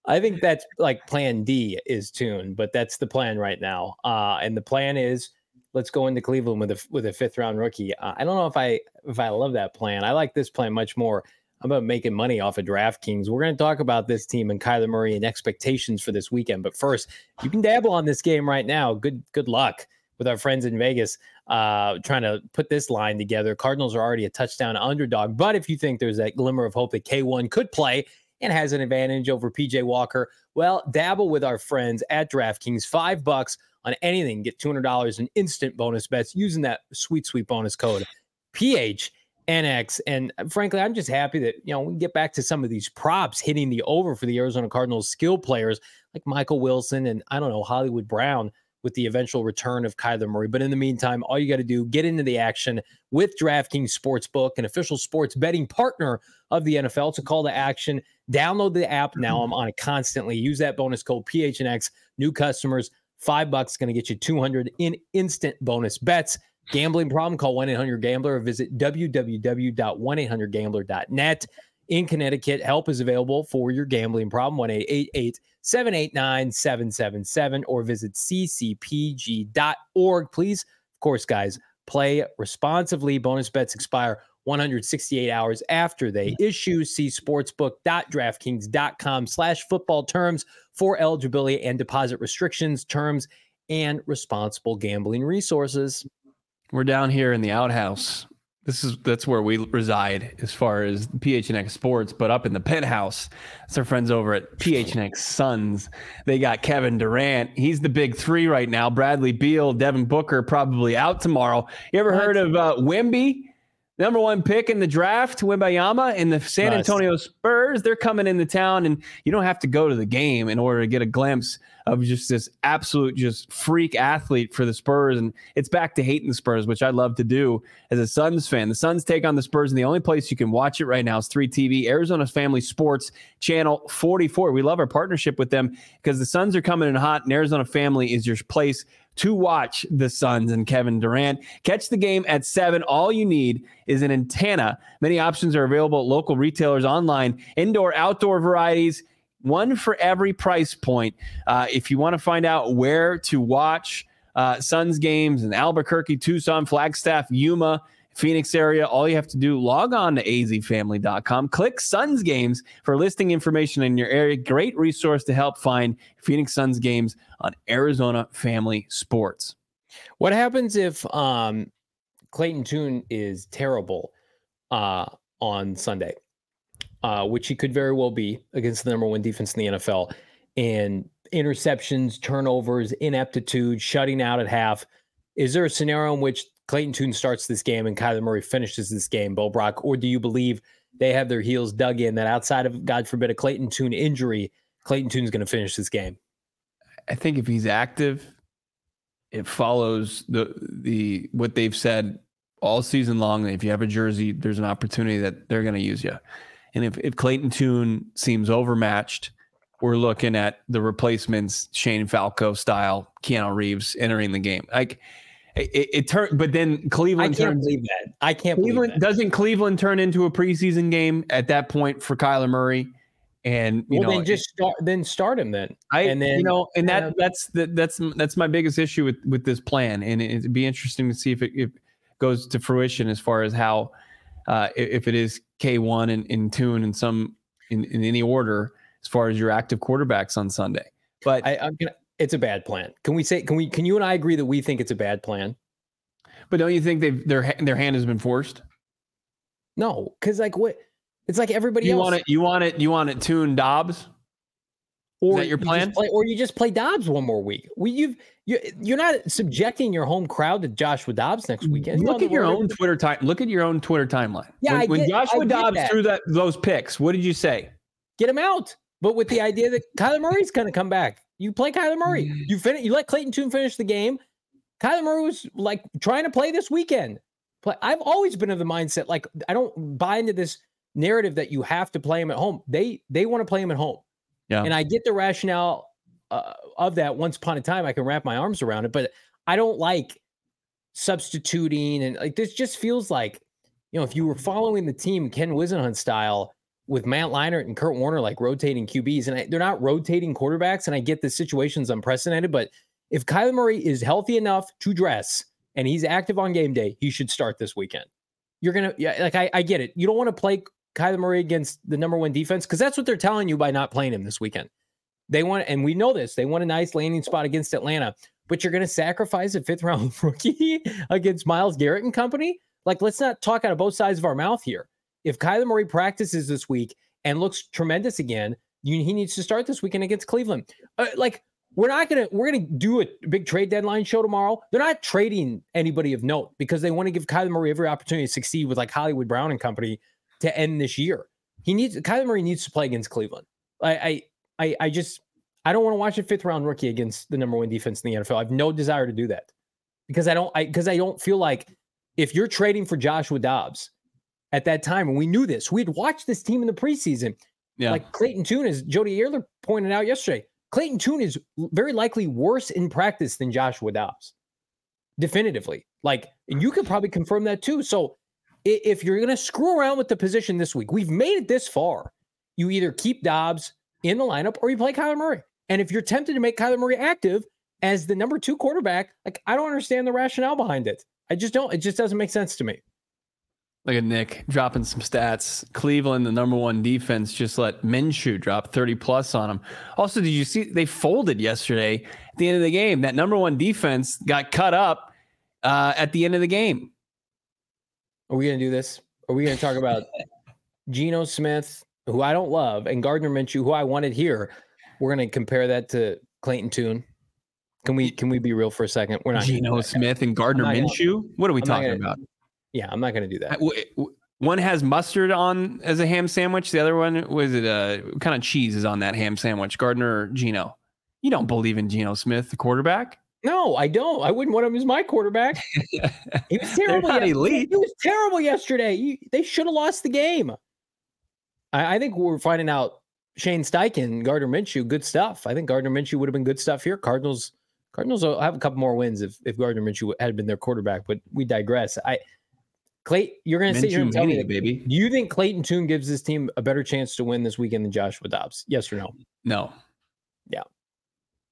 I think that's like Plan D is tuned, but that's the plan right now. Uh, and the plan is let's go into Cleveland with a with a fifth round rookie. Uh, I don't know if I if I love that plan. I like this plan much more. I'm about making money off of DraftKings. We're going to talk about this team and Kyler Murray and expectations for this weekend. But first, you can dabble on this game right now. Good good luck with our friends in Vegas uh, trying to put this line together. Cardinals are already a touchdown underdog. But if you think there's that glimmer of hope that K1 could play and has an advantage over PJ Walker, well, dabble with our friends at DraftKings. Five bucks on anything. Get $200 in instant bonus bets using that sweet, sweet bonus code PH NX. And uh, frankly, I'm just happy that, you know, we get back to some of these props hitting the over for the Arizona Cardinals skill players like Michael Wilson and I don't know, Hollywood Brown with the eventual return of Kyler Murray. But in the meantime, all you got to do, get into the action with DraftKings Sportsbook, an official sports betting partner of the NFL. To call to action, download the app now. I'm on it constantly. Use that bonus code PHNX. New customers, five bucks going to get you 200 in instant bonus bets. Gambling problem? Call 1 800 Gambler or visit www.1800Gambler.net. In Connecticut, help is available for your gambling problem 1 789 777 or visit ccpg.org. Please, of course, guys, play responsibly. Bonus bets expire 168 hours after they issue. See sportsbook.draftkings.com slash football terms for eligibility and deposit restrictions, terms, and responsible gambling resources. We're down here in the outhouse. This is that's where we reside as far as PHNX Sports, but up in the penthouse, it's our friends over at PHNX Suns. They got Kevin Durant. He's the big three right now. Bradley Beal, Devin Booker probably out tomorrow. You ever heard of uh, Wemby? number one pick in the draft, Wembanyama, and the San nice. Antonio Spurs. They're coming into town, and you don't have to go to the game in order to get a glimpse of just this absolute, just freak athlete for the Spurs. And it's back to hating the Spurs, which I love to do as a Suns fan. The Suns take on the Spurs, and the only place you can watch it right now is 3TV, Arizona Family Sports Channel 44. We love our partnership with them because the Suns are coming in hot, and Arizona Family is your place to watch the Suns and Kevin Durant. Catch the game at 7. All you need is an antenna. Many options are available at local retailers online, indoor, outdoor varieties, one for every price point. Uh, if you want to find out where to watch uh, Suns games in Albuquerque, Tucson, Flagstaff, Yuma, Phoenix area, all you have to do, log on to azfamily.com, click Suns games for listing information in your area. Great resource to help find Phoenix Suns games on Arizona Family Sports. What happens if um, Clayton Tune is terrible uh, on Sunday, uh, which he could very well be against the number one defense in the NFL, and interceptions, turnovers, ineptitude, shutting out at half? Is there a scenario in which Clayton Tune starts this game and Kyler Murray finishes this game, Bo Brack? Or do you believe they have their heels dug in that outside of, God forbid, a Clayton Tune injury, Clayton Tune's going to finish this game? I think if he's active, it follows the the what they've said all season long. If you have a jersey, there's an opportunity that they're going to use you. And if, if Clayton Tune seems overmatched, we're looking at the replacements, Shane Falco style, Keanu Reeves entering the game. Like it, it turned, but then Cleveland. I can't turns, believe that. I can't Cleveland doesn't Cleveland turn into a preseason game at that point for Kyler Murray, and you well, know, then just start then start him then. I and then you know, and that uh, that's the, that's that's my biggest issue with with this plan, and it'd be interesting to see if it, if it goes to fruition as far as how uh, if it is K one and in tune in some in, in any order as far as your active quarterbacks on Sunday. But I, I'm gonna it's a bad plan. Can we say? Can we? Can you and I agree that we think it's a bad plan? But don't you think they've their their hand has been forced? No, because like what? It's like everybody You else. want it? You want it? You want it? Tune Dobbs? Or that your you just plan? play- or you just play Dobbs one more week. We you've you you're not subjecting your home crowd to Joshua Dobbs next weekend. Look at your own Twitter time. Look at your own Twitter timeline. Yeah, when, I when Joshua get Dobbs that. threw that those picks, what did you say? Get him out, but with the idea that Kyler Murray's going to come back. You play Kyler Murray. Mm. You finish. You let Clayton Tune finish the game. Kyler Murray was like trying to play this weekend. Play. I've always been of the mindset like I don't buy into this narrative that you have to play him at home. They they want to play him at home. Yeah. And I get the rationale uh, of that. Once upon a time, I can wrap my arms around it, but I don't like substituting and like this. Just feels like you know if you were following the team Ken Whisenhunt style with Matt Leinart and Kurt Warner like rotating QBs, and I, they're not rotating quarterbacks. And I get the situation's unprecedented, but if Kyler Murray is healthy enough to dress and he's active on game day, he should start this weekend. You're gonna yeah, like I, I get it. You don't want to play Kyler Murray against the number one defense because that's what they're telling you by not playing him this weekend. They want, and we know this, they want a nice landing spot against Atlanta, but you're going to sacrifice a fifth round <laughs> rookie against Myles Garrett and company. Like, let's not talk out of both sides of our mouth here. If Kyler Murray practices this week and looks tremendous again, you, he needs to start this weekend against Cleveland. Uh, like, we're not gonna we're gonna do a big trade deadline show tomorrow. They're not trading anybody of note because they want to give Kyler Murray every opportunity to succeed with like Hollywood Brown and company to end this year. He needs Kyler Murray needs to play against Cleveland. I I I, just I don't want to watch a fifth round rookie against the number one defense in the NFL. I have no desire to do that because I don't I because I don't feel like if you're trading for Joshua Dobbs at that time, and we knew this, we'd watched this team in the preseason. Yeah. Like Clayton Tune, as Jody Ehrler pointed out yesterday, Clayton Tune is very likely worse in practice than Joshua Dobbs. Definitively. Like, and you could probably confirm that too. So if you're going to screw around with the position this week, we've made it this far. You either keep Dobbs in the lineup or you play Kyler Murray. And if you're tempted to make Kyler Murray active as the number two quarterback, like I don't understand the rationale behind it. I just don't. It just doesn't make sense to me. Look at Nick dropping some stats. Cleveland, the number one defense, just let Minshew drop 30 plus on them. Also, did you see they folded yesterday at the end of the game? That number one defense got cut up uh, at the end of the game. Are we going to do this? Are we going to talk about <laughs> Geno Smith, who I don't love, and Gardner Minshew, who I wanted here? We're going to compare that to Clayton Tune. Can we can we be real for a second? We're not gonna Geno that. Smith and Gardner I'm gonna- Minshew. What are we I'm talking gonna- about? Yeah, I'm not going to do that. w- w- One has mustard on as a ham sandwich. The other one was it uh kind of cheese is on that ham sandwich? Gardner or Geno? You don't believe in Geno Smith, the quarterback? No, I don't. I wouldn't want him as my quarterback. <laughs> He was terrible. elite. He was terrible yesterday. You- they should have lost the game. I, I think we're finding out Shane Steichen, Gardner Minshew, good stuff. I think Gardner Minshew would have been good stuff here. Cardinals, Cardinals will have a couple more wins if if Gardner Minshew had been their quarterback. But we digress. I Clay, you're going to sit here and tell me that, baby. Do you think Clayton Tune gives this team a better chance to win this weekend than Joshua Dobbs? Yes or no? No. Yeah.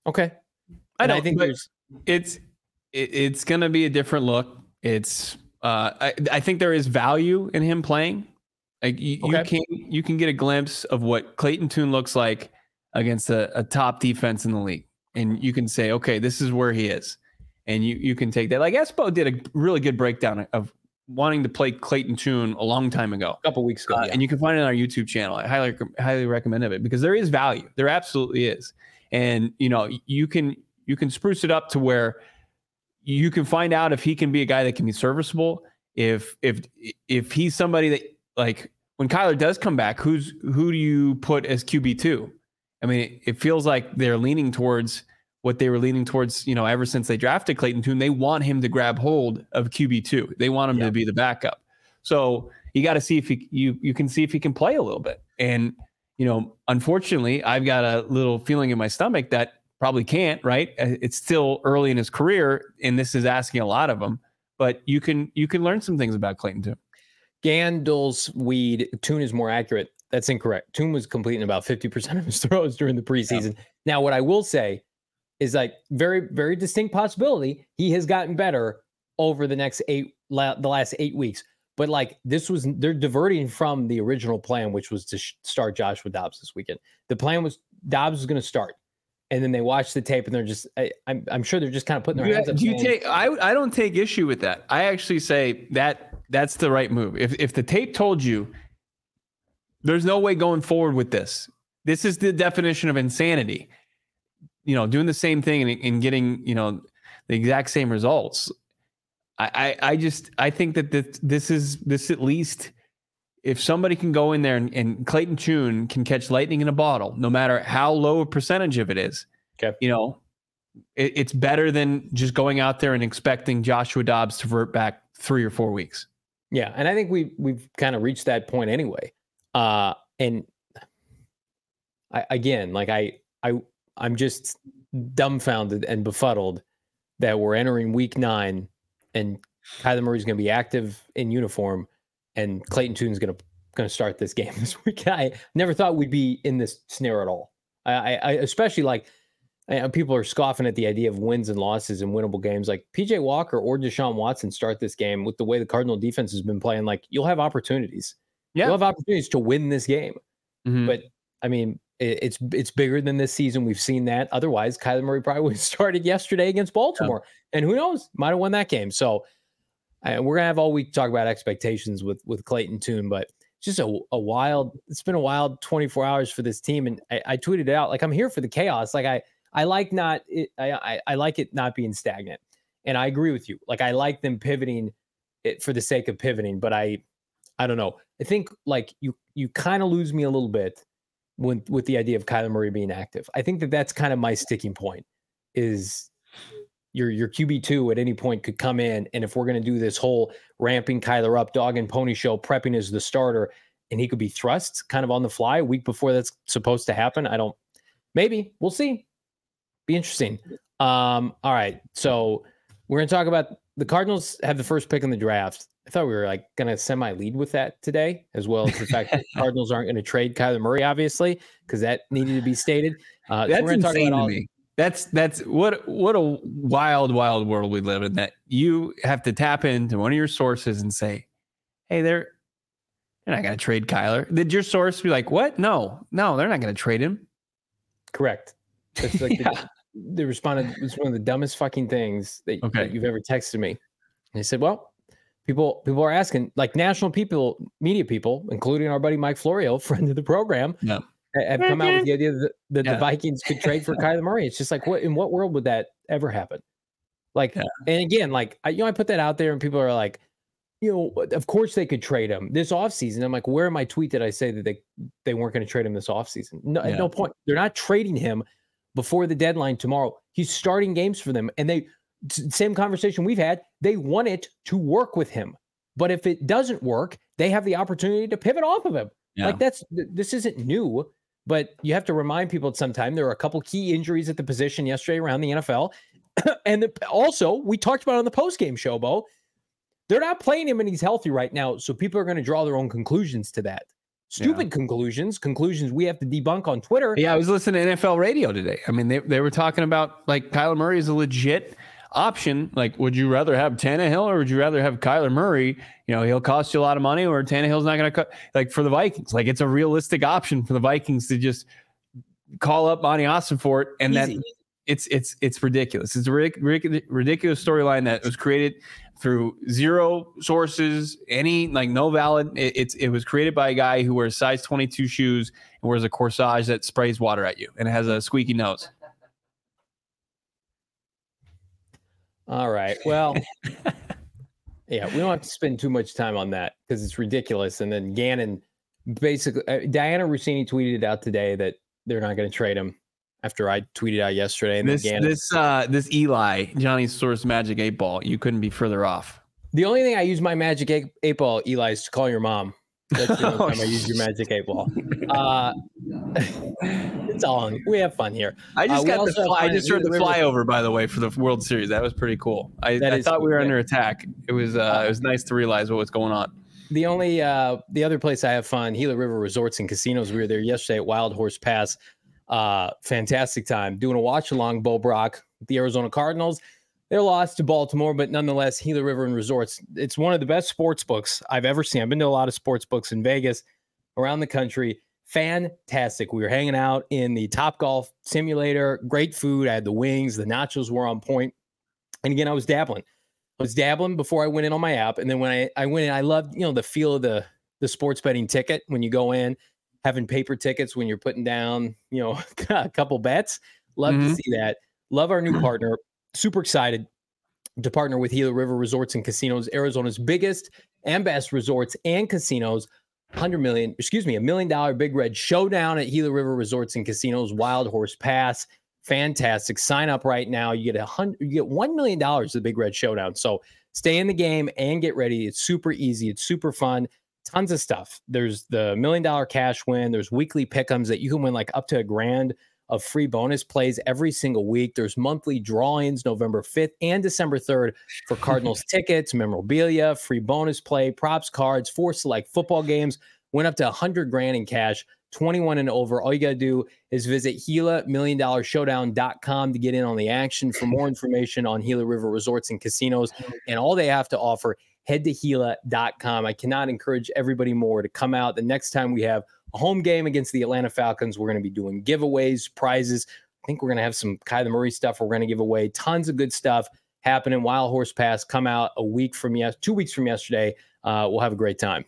Okay. I And don't I think there's it's it, it's going to be a different look. It's uh I, I think there is value in him playing. Like you, you can you can get a glimpse of what Clayton Tune looks like against a, a top defense in the league. And you can say, okay, this is where he is. And you you can take that. Like Espo did a really good breakdown of wanting to play Clayton Tune a long time ago. a couple weeks ago. Uh, yeah. and you can find it on our YouTube channel. I highly highly recommend it because there is value. There absolutely is, and you know you can you can spruce it up to where you can find out if he can be a guy that can be serviceable. If if if he's somebody that like when Kyler does come back, who's who do you put as QB two? I mean, it, it feels like they're leaning towards what they were leaning towards, you know, ever since they drafted Clayton Tune. They want him to grab hold of QB two. They want him Yeah. to be the backup. So you got to see if he you you can see if he can play a little bit. And you know, unfortunately, I've got a little feeling in my stomach that probably can't. Right? Uh, It's still early in his career, and this is asking a lot of him. But you can you can learn some things about Clayton too. Gandalf's weed, Tune is more accurate. That's incorrect. Tune was completing about 50% of his <laughs> throws during the preseason. Now, what I will say is like very, very distinct possibility. He has gotten better over the next eight, la- the last eight weeks. But like this was, they're diverting from the original plan, which was to sh- start Joshua Dobbs this weekend. The plan was Dobbs was going to start. And then they watch the tape and they're just I, am I'm, I'm sure they're just kind of putting their hands up. do you saying, take? I I don't take issue with that. I actually say that that's the right move. If if the tape told you there's no way going forward with this, this is the definition of insanity. You know, doing the same thing and, and getting you know the exact same results. I, I I just I think that this this is this at least if somebody can go in there and, and Clayton Tune can catch lightning in a bottle, no matter how low a percentage of it is, Okay. you know, it, it's better than just going out there and expecting Joshua Dobbs to revert back three or four weeks. Yeah, and I think we we've kind of reached that point anyway. Uh and I again, like I I I'm just dumbfounded and befuddled that we're entering week 9 and Kyler Murray's going to be active in uniform and Clayton Tune's going to going to start this game <laughs> this week. I never thought we'd be in this snare at all. I, I, I especially like I, people are scoffing at the idea of wins and losses and winnable games. Like PJ Walker or Deshaun Watson start this game with the way the Cardinal defense has been playing. Like you'll have opportunities. Yeah. You'll have opportunities to win this game. Mhm. But I mean, it, it's it's bigger than this season. We've seen that. Otherwise, Kyler Murray probably would <laughs> have started yesterday against Baltimore, and who knows, might have won that game. So uh, we're gonna have all week to talk about expectations with with Clayton Tune, but just a, a wild. It's been a wild 24 hours for this team, and I, I tweeted it out like I'm here for the chaos. Like I I like not it, I, I I like it not being stagnant, and I agree with you. Like I like them pivoting it for the sake of pivoting, but I I don't know. I think like you you kind of lose me a little bit with with the idea of Kyler Murray being active. I think that that's kind of my sticking point. Is your your QB two at any point could come in, and if we're going to do this whole ramping Kyler up, dog and pony show, prepping as the starter, and he could be thrust kind of on the fly a week before that's supposed to happen. I don't. Maybe we'll see. Be interesting. Um. All right. So we're going to talk about the Cardinals have the first pick in the draft. I thought we were like going to semi lead with that today, as well as the fact that the Cardinals aren't going to trade Kyler Murray, obviously, because that needed to be stated. Uh, so That's talk insane about to me. That's that's what what a wild wild world we live in. That you have to tap into one of your sources and say, "Hey, they're they're not going to trade Kyler." Did your source be like, "What? No, no, they're not going to trade him." Correct. That's like <laughs> Yeah. the, they responded. It's one of the dumbest fucking things that, Okay. that you've ever texted me. And they said, "Well, people people are asking, like national people, media people, including our buddy Mike Florio, <laughs> friend of the program, Yeah. Ha- have come out with mm-hmm. the idea that, that Yeah. the Vikings could trade for Kyler Murray. It's just like, what in what world would that ever happen? Like, Yeah. and again, like I, you know, I put that out there, and people are like." You know, of course they could trade him this offseason. I'm like, where in my tweet did I say that they they weren't going to trade him this offseason? No, Yeah. at no point. They're not trading him before the deadline tomorrow. He's starting games for them. And they, same conversation we've had, they want it to work with him. But if it doesn't work, they have the opportunity to pivot off of him. Yeah. Like that's, this isn't new, but you have to remind people at some time there are a couple key injuries at the position yesterday around the NFL. <clears throat> and the, also, we talked about on the post game show, Bo. They're not playing him and he's healthy right now. So people are going to draw their own conclusions to that. Stupid conclusions, conclusions we have to debunk on Twitter. Yeah, I was listening to NFL radio today. I mean, they, they were talking about like Kyler Murray is a legit option. Like, would you rather have Tannehill or would you rather have Kyler Murray? You know, he'll cost you a lot of money, or Tannehill's not going to cut. Like for the Vikings, like it's a realistic option for the Vikings to just call up Monty Ossenfort it, and then Easy. it's it's it's ridiculous. It's a ridic- ridic- ridiculous storyline that was created through zero sources, any like no valid. It, it's it was created by a guy who wears size 22 shoes and wears a corsage that sprays water at you and it has a squeaky nose. All right. Well, yeah, we don't have to spend too much time on that because it's ridiculous. And then Gannon, basically, uh, Dianna Russini tweeted it out today that they're not going to trade him after I tweeted out yesterday. And This Gannon, this uh this Eli Johnny's source magic eight ball. You couldn't be further off. the only thing I use my magic eight, eight ball, Eli, is to call your mom. That's the <laughs> only Oh, time I use your magic eight ball. <laughs> Uh, <laughs> it's all on we have fun here. I just Uh, we got the also fly, I just heard the River- flyover by the way for the World Series. That was pretty cool. I, I is thought we were under attack. It was uh it was nice to realize what was going on. The only uh the other place I have fun, Gila River Resorts and Casinos. We were there yesterday at Wild Horse Pass. Uh fantastic time. Doing a watch along Bo Brack, the Arizona Cardinals. They're lost to Baltimore, but nonetheless, Gila River and Resorts. It's one of the best sports books I've ever seen. I've been to a lot of sports books in Vegas, around the country. fantastic. We were hanging out in the Top Golf simulator. Great food. I had the wings. The nachos were on point. And again, I was dabbling. I was dabbling before I went in on my app, and then when I, I went in, I loved you know the feel of the the sports betting ticket when you go in, having paper tickets when you're putting down you know <laughs> a couple bets. Love mm-hmm. to see that. Love our new partner. Super excited to partner with Gila River Resorts and Casinos, Arizona's biggest and best resorts and casinos. 100 million, excuse me, a million dollar Big Red Showdown at Gila River Resorts and Casinos, Wild Horse Pass. Fantastic. Sign up right now. You get a hundred, you get $1 million of the Big Red Showdown. So stay in the game and get ready. It's super easy. It's super fun. Tons of stuff. There's the million dollar cash win. There's weekly pickums that you can win like up to a grand of free bonus plays every single week. There's monthly drawings November 5th and December 3rd for <laughs> Cardinals tickets, memorabilia, free bonus play, props, cards, four select football games. Went up to 100 grand in cash, 21 and over. All you got to do is visit Gila Million Dollar Showdown.com to get in on the action. For more <laughs> information on Gila River Resorts and Casinos and all they have to offer, head to Gila.com. I cannot encourage everybody more to come out the next time we have a home game against the Atlanta Falcons. We're going to be doing giveaways, prizes. I think we're going to have some Kyler Murray stuff. We're going to give away tons of good stuff happening. Wild Horse Pass come out a week from yes, two weeks from yesterday. Uh, we'll have a great time.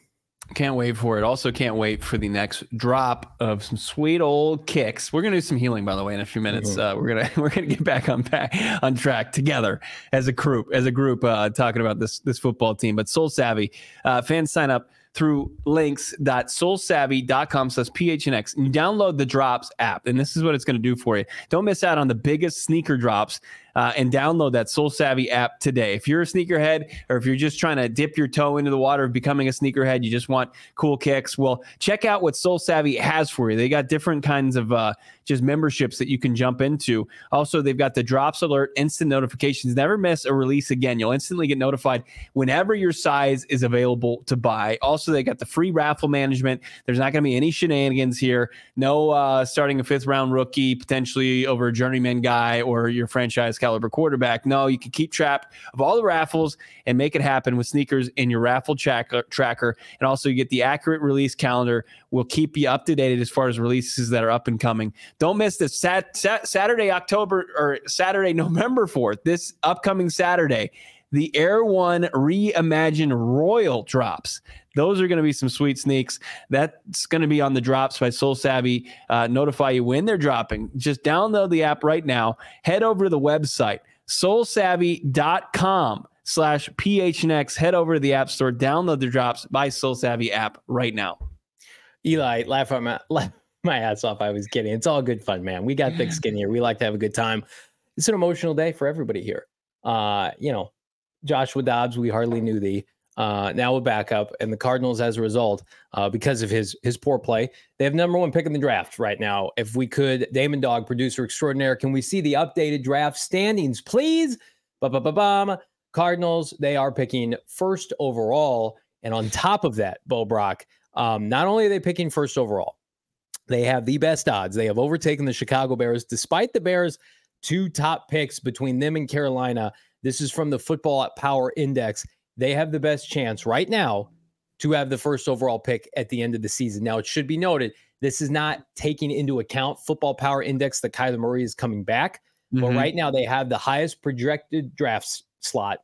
Can't wait for it. Also, can't wait for the next drop of some sweet old kicks. We're gonna do some healing, by the way, in a few minutes. Mm-hmm. Uh, we're gonna <laughs> we're gonna get back on back on track together as a group, as a group, uh, talking about this this football team. But Soul Savvy uh, fans sign up through links.soulsavvy.com slash phnx and download the drops app and this is what it's going to do for you don't miss out on the biggest sneaker drops uh, and download that Soul Savvy app today. If you're a sneakerhead or if you're just trying to dip your toe into the water of becoming a sneakerhead, you just want cool kicks, well, check out what Soul Savvy has for you. They got different kinds of uh, just memberships that you can jump into. Also, they've got the drops alert, instant notifications. Never miss a release again. You'll instantly get notified whenever your size is available to buy. Also, they got the free raffle management. There's not going to be any shenanigans here. No uh, starting a fifth round rookie potentially over a journeyman guy or your franchise caliber quarterback. No, you can keep track of all the raffles and make it happen with sneakers in your raffle tracker. tracker. And also, you get the accurate release calendar. We'll keep you up to date as far as releases that are up and coming. Don't miss this sat- sat- Saturday, October or Saturday, <laughs> November 4th, this upcoming Saturday the Air One Reimagine Royal drops. Those are going to be some sweet sneaks. That's going to be on the drops by Soul Savvy. Uh, notify you when they're dropping. Just download the app right now. Head over to the website, soulsavvy.com slash phnx. Head over to the app store. Download the drops by Soul Savvy app right now. Eli, laugh my, laugh my ass off. I was kidding. It's all good fun, man. We got thick skin here. We like to have a good time. It's an emotional day for everybody here. Uh, you know, Joshua Dobbs, we hardly knew thee uh, now a backup, and the Cardinals, as a result, uh, because of his his poor play, they have number one pick in the draft right now. If we could, Damon Dog, producer extraordinaire, can we see the updated draft standings, please? Ba-ba-ba-bum. Cardinals, they are picking first overall, and on top of that, Bo Brack, um, not only are they picking first overall, they have the best odds. They have overtaken the Chicago Bears, despite the Bears' two top picks between them and Carolina. This is from the Football at Power Index they have the best chance right now to have the first overall pick at the end of the season. Now, it should be noted this is not taking into account football power index that Kyler Murray is coming back. Mm-hmm. But right now, they have the highest projected draft slot.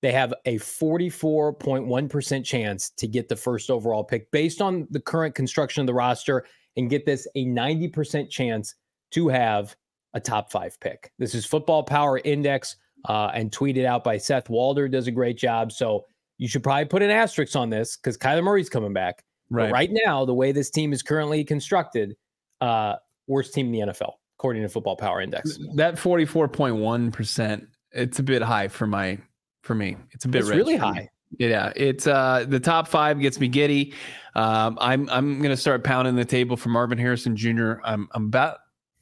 They have a 44.1% chance to get the first overall pick based on the current construction of the roster and get this a 90% chance to have a top five pick. This is football power index uh, and tweeted out by Seth Walder does a great job. So you should probably put an asterisk on this because Kyler Murray's coming back. Right. But right now, the way this team is currently constructed, uh, worst team in the NFL according to Football Power Index. That forty four point one percent, it's a bit high for my for me. It's a bit it's really high. Yeah, it's uh the top five gets me giddy. Um, I'm I'm gonna start pounding the table for Marvin Harrison Jr. I'm I'm about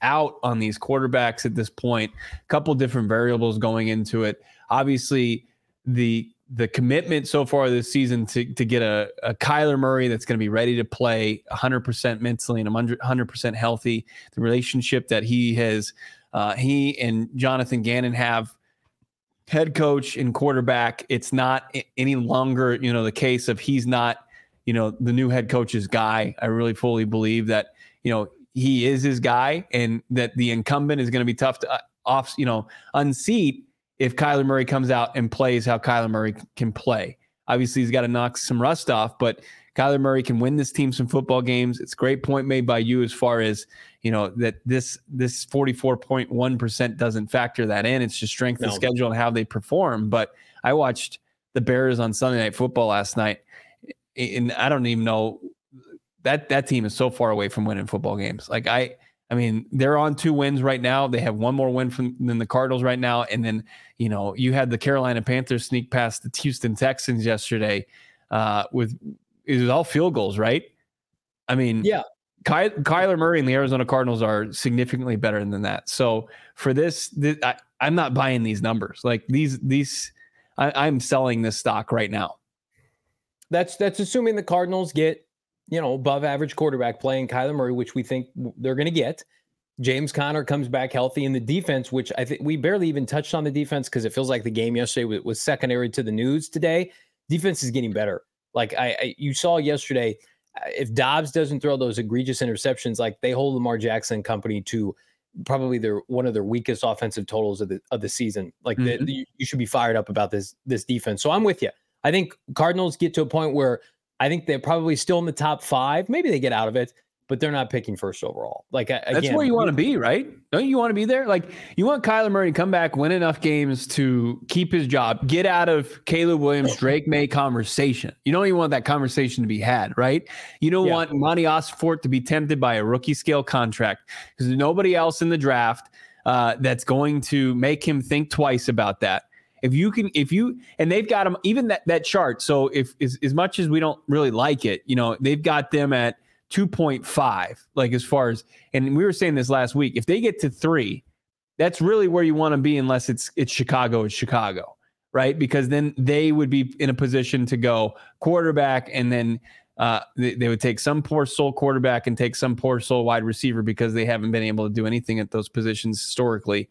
out on these quarterbacks at this point. A couple different variables going into it. Obviously, the the commitment so far this season to, to get a, a Kyler Murray that's going to be ready to play 100% mentally and 100% healthy. The relationship that he has, uh, he and Jonathan Gannon have, head coach and quarterback. It's not any longer, you know, the case of he's not you know, the new head coach's guy. I really fully believe that, you know, he is his guy and that the incumbent is going to be tough to uh, off, you know, unseat if Kyler Murray comes out and plays how Kyler Murray can play. Obviously, he's got to knock some rust off, but Kyler Murray can win this team some football games. It's a great point made by you as far as you know that this this 44.1% doesn't factor that in. It's just strength no. of schedule and how they perform. But I watched the Bears on Sunday Night Football last night, and I don't even know that that team is so far away from winning football games. Like I, I mean, they're on two wins right now. They have one more win from than the Cardinals right now, and then you know you had the Carolina Panthers sneak past the Houston Texans yesterday uh, with it was all field goals, right? I mean, yeah. Ky- Kyler Murray and the Arizona Cardinals are significantly better than that. So for this, this I, am not buying these numbers. Like these, these, I, I'm selling this stock right now. That's that's assuming the Cardinals get you know, above average quarterback playing Kyler Murray, which we think they're going to get. James Conner comes back healthy in the defense, which I think we barely even touched on the defense because it feels like the game yesterday was, was, secondary to the news today. Defense is getting better. Like I, I, you saw yesterday, uh, if Dobbs doesn't throw those egregious interceptions, like they hold Lamar Jackson company to probably their one of their weakest offensive totals of the of the season. Like mm-hmm. the, you should be fired up about this this defense. So I'm with you. I think Cardinals get to a point where I think they're probably still in the top five. Maybe they get out of it, but they're not picking first overall. Like again, that's where you want to be, right? Don't you want to be there? Like you want Kyler Murray to come back, win enough games to keep his job, get out of Caleb Williams, Drake Maye conversation. You don't even want that conversation to be had, right? You don't yeah. want Monty Ossenfort to be tempted by a rookie scale contract because there's nobody else in the draft uh, that's going to make him think twice about that. If you can, if you and they've got them even that that chart. So if as, as much as we don't really like it, you know, they've got them at 2.5, like as far as and we were saying this last week. If they get to three, that's really where you want to be, unless it's it's Chicago, it's Chicago, right? Because then they would be in a position to go quarterback and then uh, they, they, would take some poor soul quarterback and take some poor soul wide receiver because they haven't been able to do anything at those positions historically.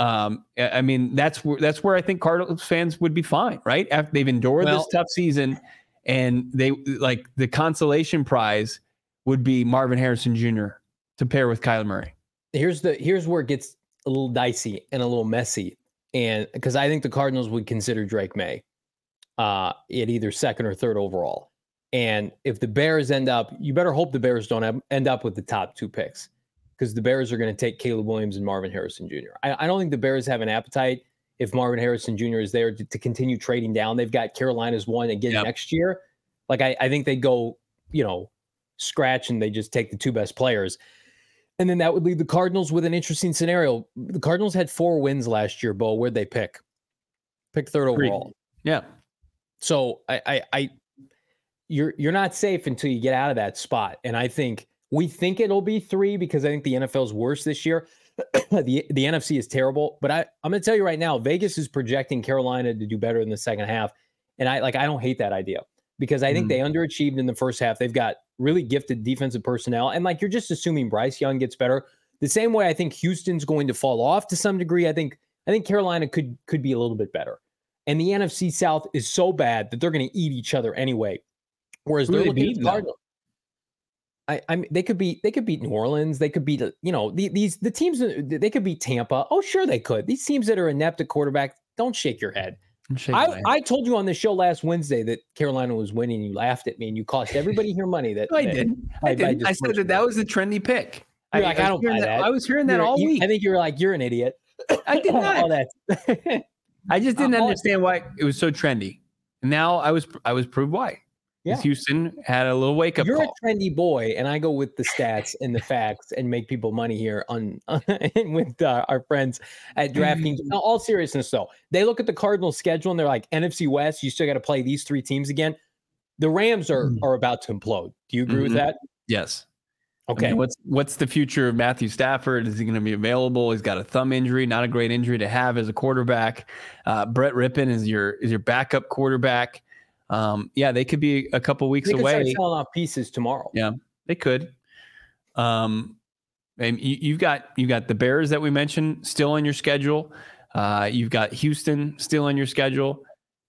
Um, I mean, that's where that's where I think Cardinals fans would be fine, right? After they've endured well, this tough season, and they like the consolation prize would be Marvin Harrison Jr. to pair with Kyler Murray. Here's the here's where it gets a little dicey and a little messy, and because I think the Cardinals would consider Drake Maye uh, at either second or third overall, and if the Bears end up, you better hope the Bears don't have, end up with the top two picks because the Bears are going to take Caleb Williams and Marvin Harrison Jr. I, I, don't think the Bears have an appetite if Marvin Harrison Jr. is there to, to continue trading down. They've got Carolina's one again yep. next year. Like I, I think they go, you know, scratch and they just take the two best players. And then that would leave the Cardinals with an interesting scenario. The Cardinals had four wins last year, Bo. Where'd they pick? Pick third overall. Yeah. So I, I, I, you're you're not safe until you get out of that spot. And I think we think it'll be three because I think the NFL's worse this year. <clears throat> the the NFC is terrible, but I I'm going to tell you right now, Vegas is projecting Carolina to do better in the second half, and I like I don't hate that idea because I think mm. they underachieved in the first half. They've got really gifted defensive personnel, and like you're just assuming Bryce Young gets better. The same way I think Houston's going to fall off to some degree. I think I think Carolina could could be a little bit better, and the NFC South is so bad that they're going to eat each other anyway. Whereas they're looking at the Cardinals. I, I mean, they could beat they could beat New Orleans. They could beat you know the, these the teams uh, they could beat Tampa. Oh, sure they could. These teams that are inept at quarterback, don't shake your head. I, I told you on the show last Wednesday that Carolina was winning. You laughed at me and you cost everybody here money. That <laughs> I did. I, did. I, I said that that was a trendy pick. I, like, I, don't buy that. that. I was hearing that you're, all you, week. I think you were like, you're an idiot. I did <laughs> not. all that. I just <laughs> didn't understand why it was so trendy. Now I was I was proved why. Yeah. Houston had a little wake up You're call. a trendy boy, and I go with the stats and the facts and make people money here on, <laughs> with uh, our friends at DraftKings. now, all seriousness, though, they look at the Cardinals' schedule and they're like, NFC West, you still got to play these three teams again. The Rams are mm-hmm. are about to implode. Do you agree mm-hmm. with that? Yes. Okay. I mean, what's what's the future of Matthew Stafford? Is he going to be available? He's got a thumb injury, not a great injury to have as a quarterback. Uh, Brett Rypien is your is your backup quarterback um, yeah, they could be a couple weeks they away. Selling off pieces tomorrow. Yeah, they could. Um, and you, have got you've got the Bears that we mentioned still on your schedule. Uh, you've got Houston still on your schedule.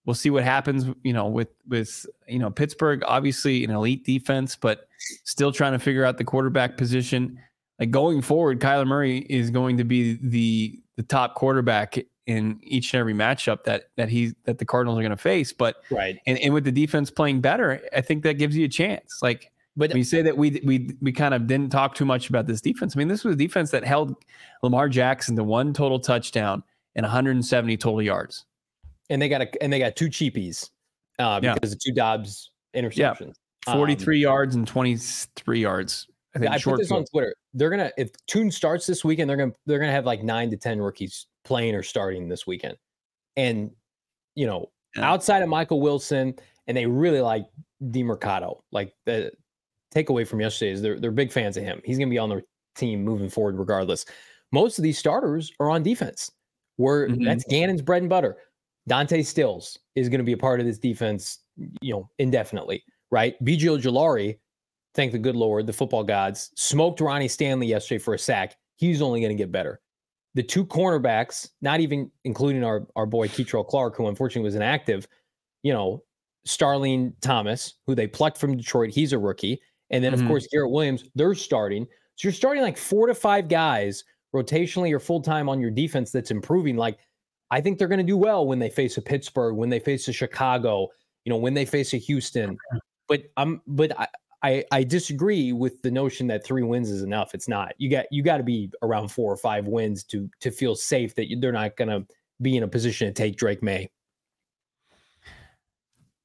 we'll see what happens. You know, with with you know Pittsburgh, obviously an elite defense, but still trying to figure out the quarterback position. Like going forward, Kyler Murray is going to be the the top quarterback in each and every matchup that that he that the Cardinals are going to face. But right, and, and with the defense playing better, I think that gives you a chance. Like but you say that we we we kind of didn't talk too much about this defense. I mean, this was a defense that held Lamar Jackson to one total touchdown and 170 total yards. And they got a and they got two cheapies uh, because yeah. of two Dobbs interceptions. Yeah. 43 um, yards and 23 yards. I think I put this field. on Twitter. They're gonna if Tune starts this weekend, they're gonna they're gonna have like nine to ten rookies playing or starting this weekend. And you know, yeah. outside of Michael Wilson, and they really like Demercado. Like the takeaway from yesterday is they're they're big fans of him. He's gonna be on their team moving forward regardless. Most of these starters are on defense. Where mm-hmm. that's Gannon's bread and butter. Dante Stills is going to be a part of this defense, you know, indefinitely, right? BJ Ojulari thank the good Lord, the football gods, smoked Ronnie Stanley yesterday for a sack. He's only going to get better. The two cornerbacks, not even including our, our boy Kei'Trel Clark, who unfortunately was inactive, you know, Starling Thomas, who they plucked from Detroit, he's a rookie. And then, mm-hmm. of course, Garrett Williams, they're starting. So you're starting like four to five guys rotationally or full time on your defense that's improving. Like, I think they're going to do well when they face a Pittsburgh, when they face a Chicago, you know, when they face a Houston. But I'm, but I, I, I disagree with the notion that three wins is enough. It's not. You got you got to be around four or five wins to to feel safe that they're not going to be in a position to take Drake Maye.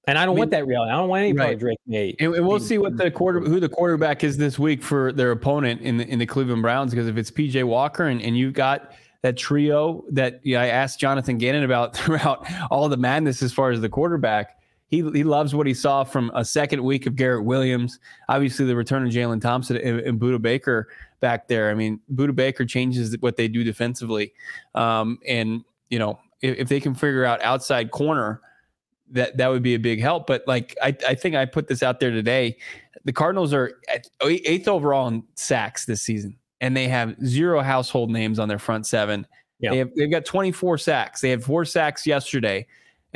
And I don't I mean, want that reality. I don't want any right. Drake Maye. And, and we'll see what the quarter who the quarterback is this week for their opponent in the in the Cleveland Browns. Because if it's PJ Walker and, and you've got that trio that yeah, I asked Jonathan Gannon about <laughs> throughout all the madness as far as the quarterback he he loves what he saw from a second week of Garrett Williams. Obviously, the return of Jalen Thompson and, and Budda Baker back there. I mean, Budda Baker changes what they do defensively, um, and you know if, if, they can figure out outside corner, that that would be a big help. But like I I think I put this out there today, the Cardinals are eighth overall in sacks this season, and they have zero household names on their front seven. Yeah. They have, they've got 24 sacks. They had four sacks yesterday.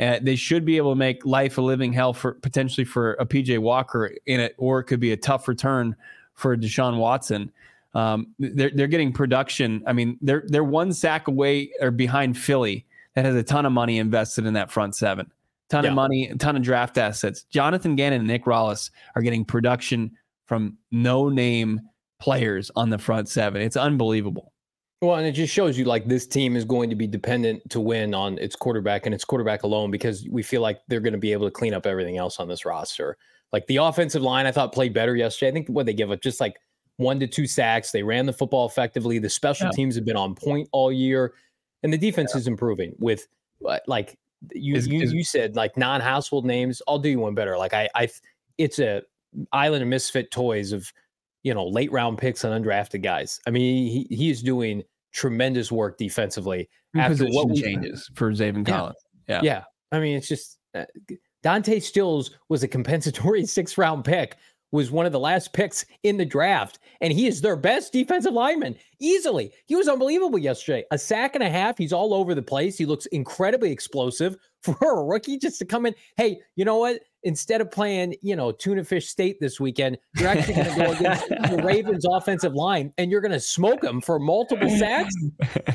Uh, they should be able to make life a living hell for potentially for a PJ Walker in it, or it could be a tough return for Deshaun Watson. Um, they're they're getting production. I mean, they're they're one sack away or behind Philly that has a ton of money invested in that front seven, ton yeah. of money, a ton of draft assets. Jonathan Gannon and Nick Rallis are getting production from no name players on the front seven. It's unbelievable. Well, and it just shows you like this team is going to be dependent to win on its quarterback and its quarterback alone because we feel like they're going to be able to clean up everything else on this roster. Like the offensive line, I thought played better yesterday. I think what they give up just like one to two sacks. They ran the football effectively. The special yeah. teams have been on point all year, and the defense yeah. is improving with uh, like you is, you, is, you said like non-household names. I'll do you one better. Like I I it's a island of misfit toys of you know late round picks and undrafted guys. I mean he he is doing tremendous work defensively after what we, changes for Zaven yeah, Collins. Yeah. Yeah. I mean, it's just uh, Dante Stills was a compensatory <laughs> six round pick, was one of the last picks in the draft, and he is their best defensive lineman easily. He was unbelievable yesterday. A sack and a half. He's all over the place. He looks incredibly explosive <laughs> for a rookie just to come in. Hey, you know what? Instead of playing, you know, tuna fish state this weekend, you're actually going to go against <laughs> the Ravens offensive line and you're going to smoke them for multiple sacks.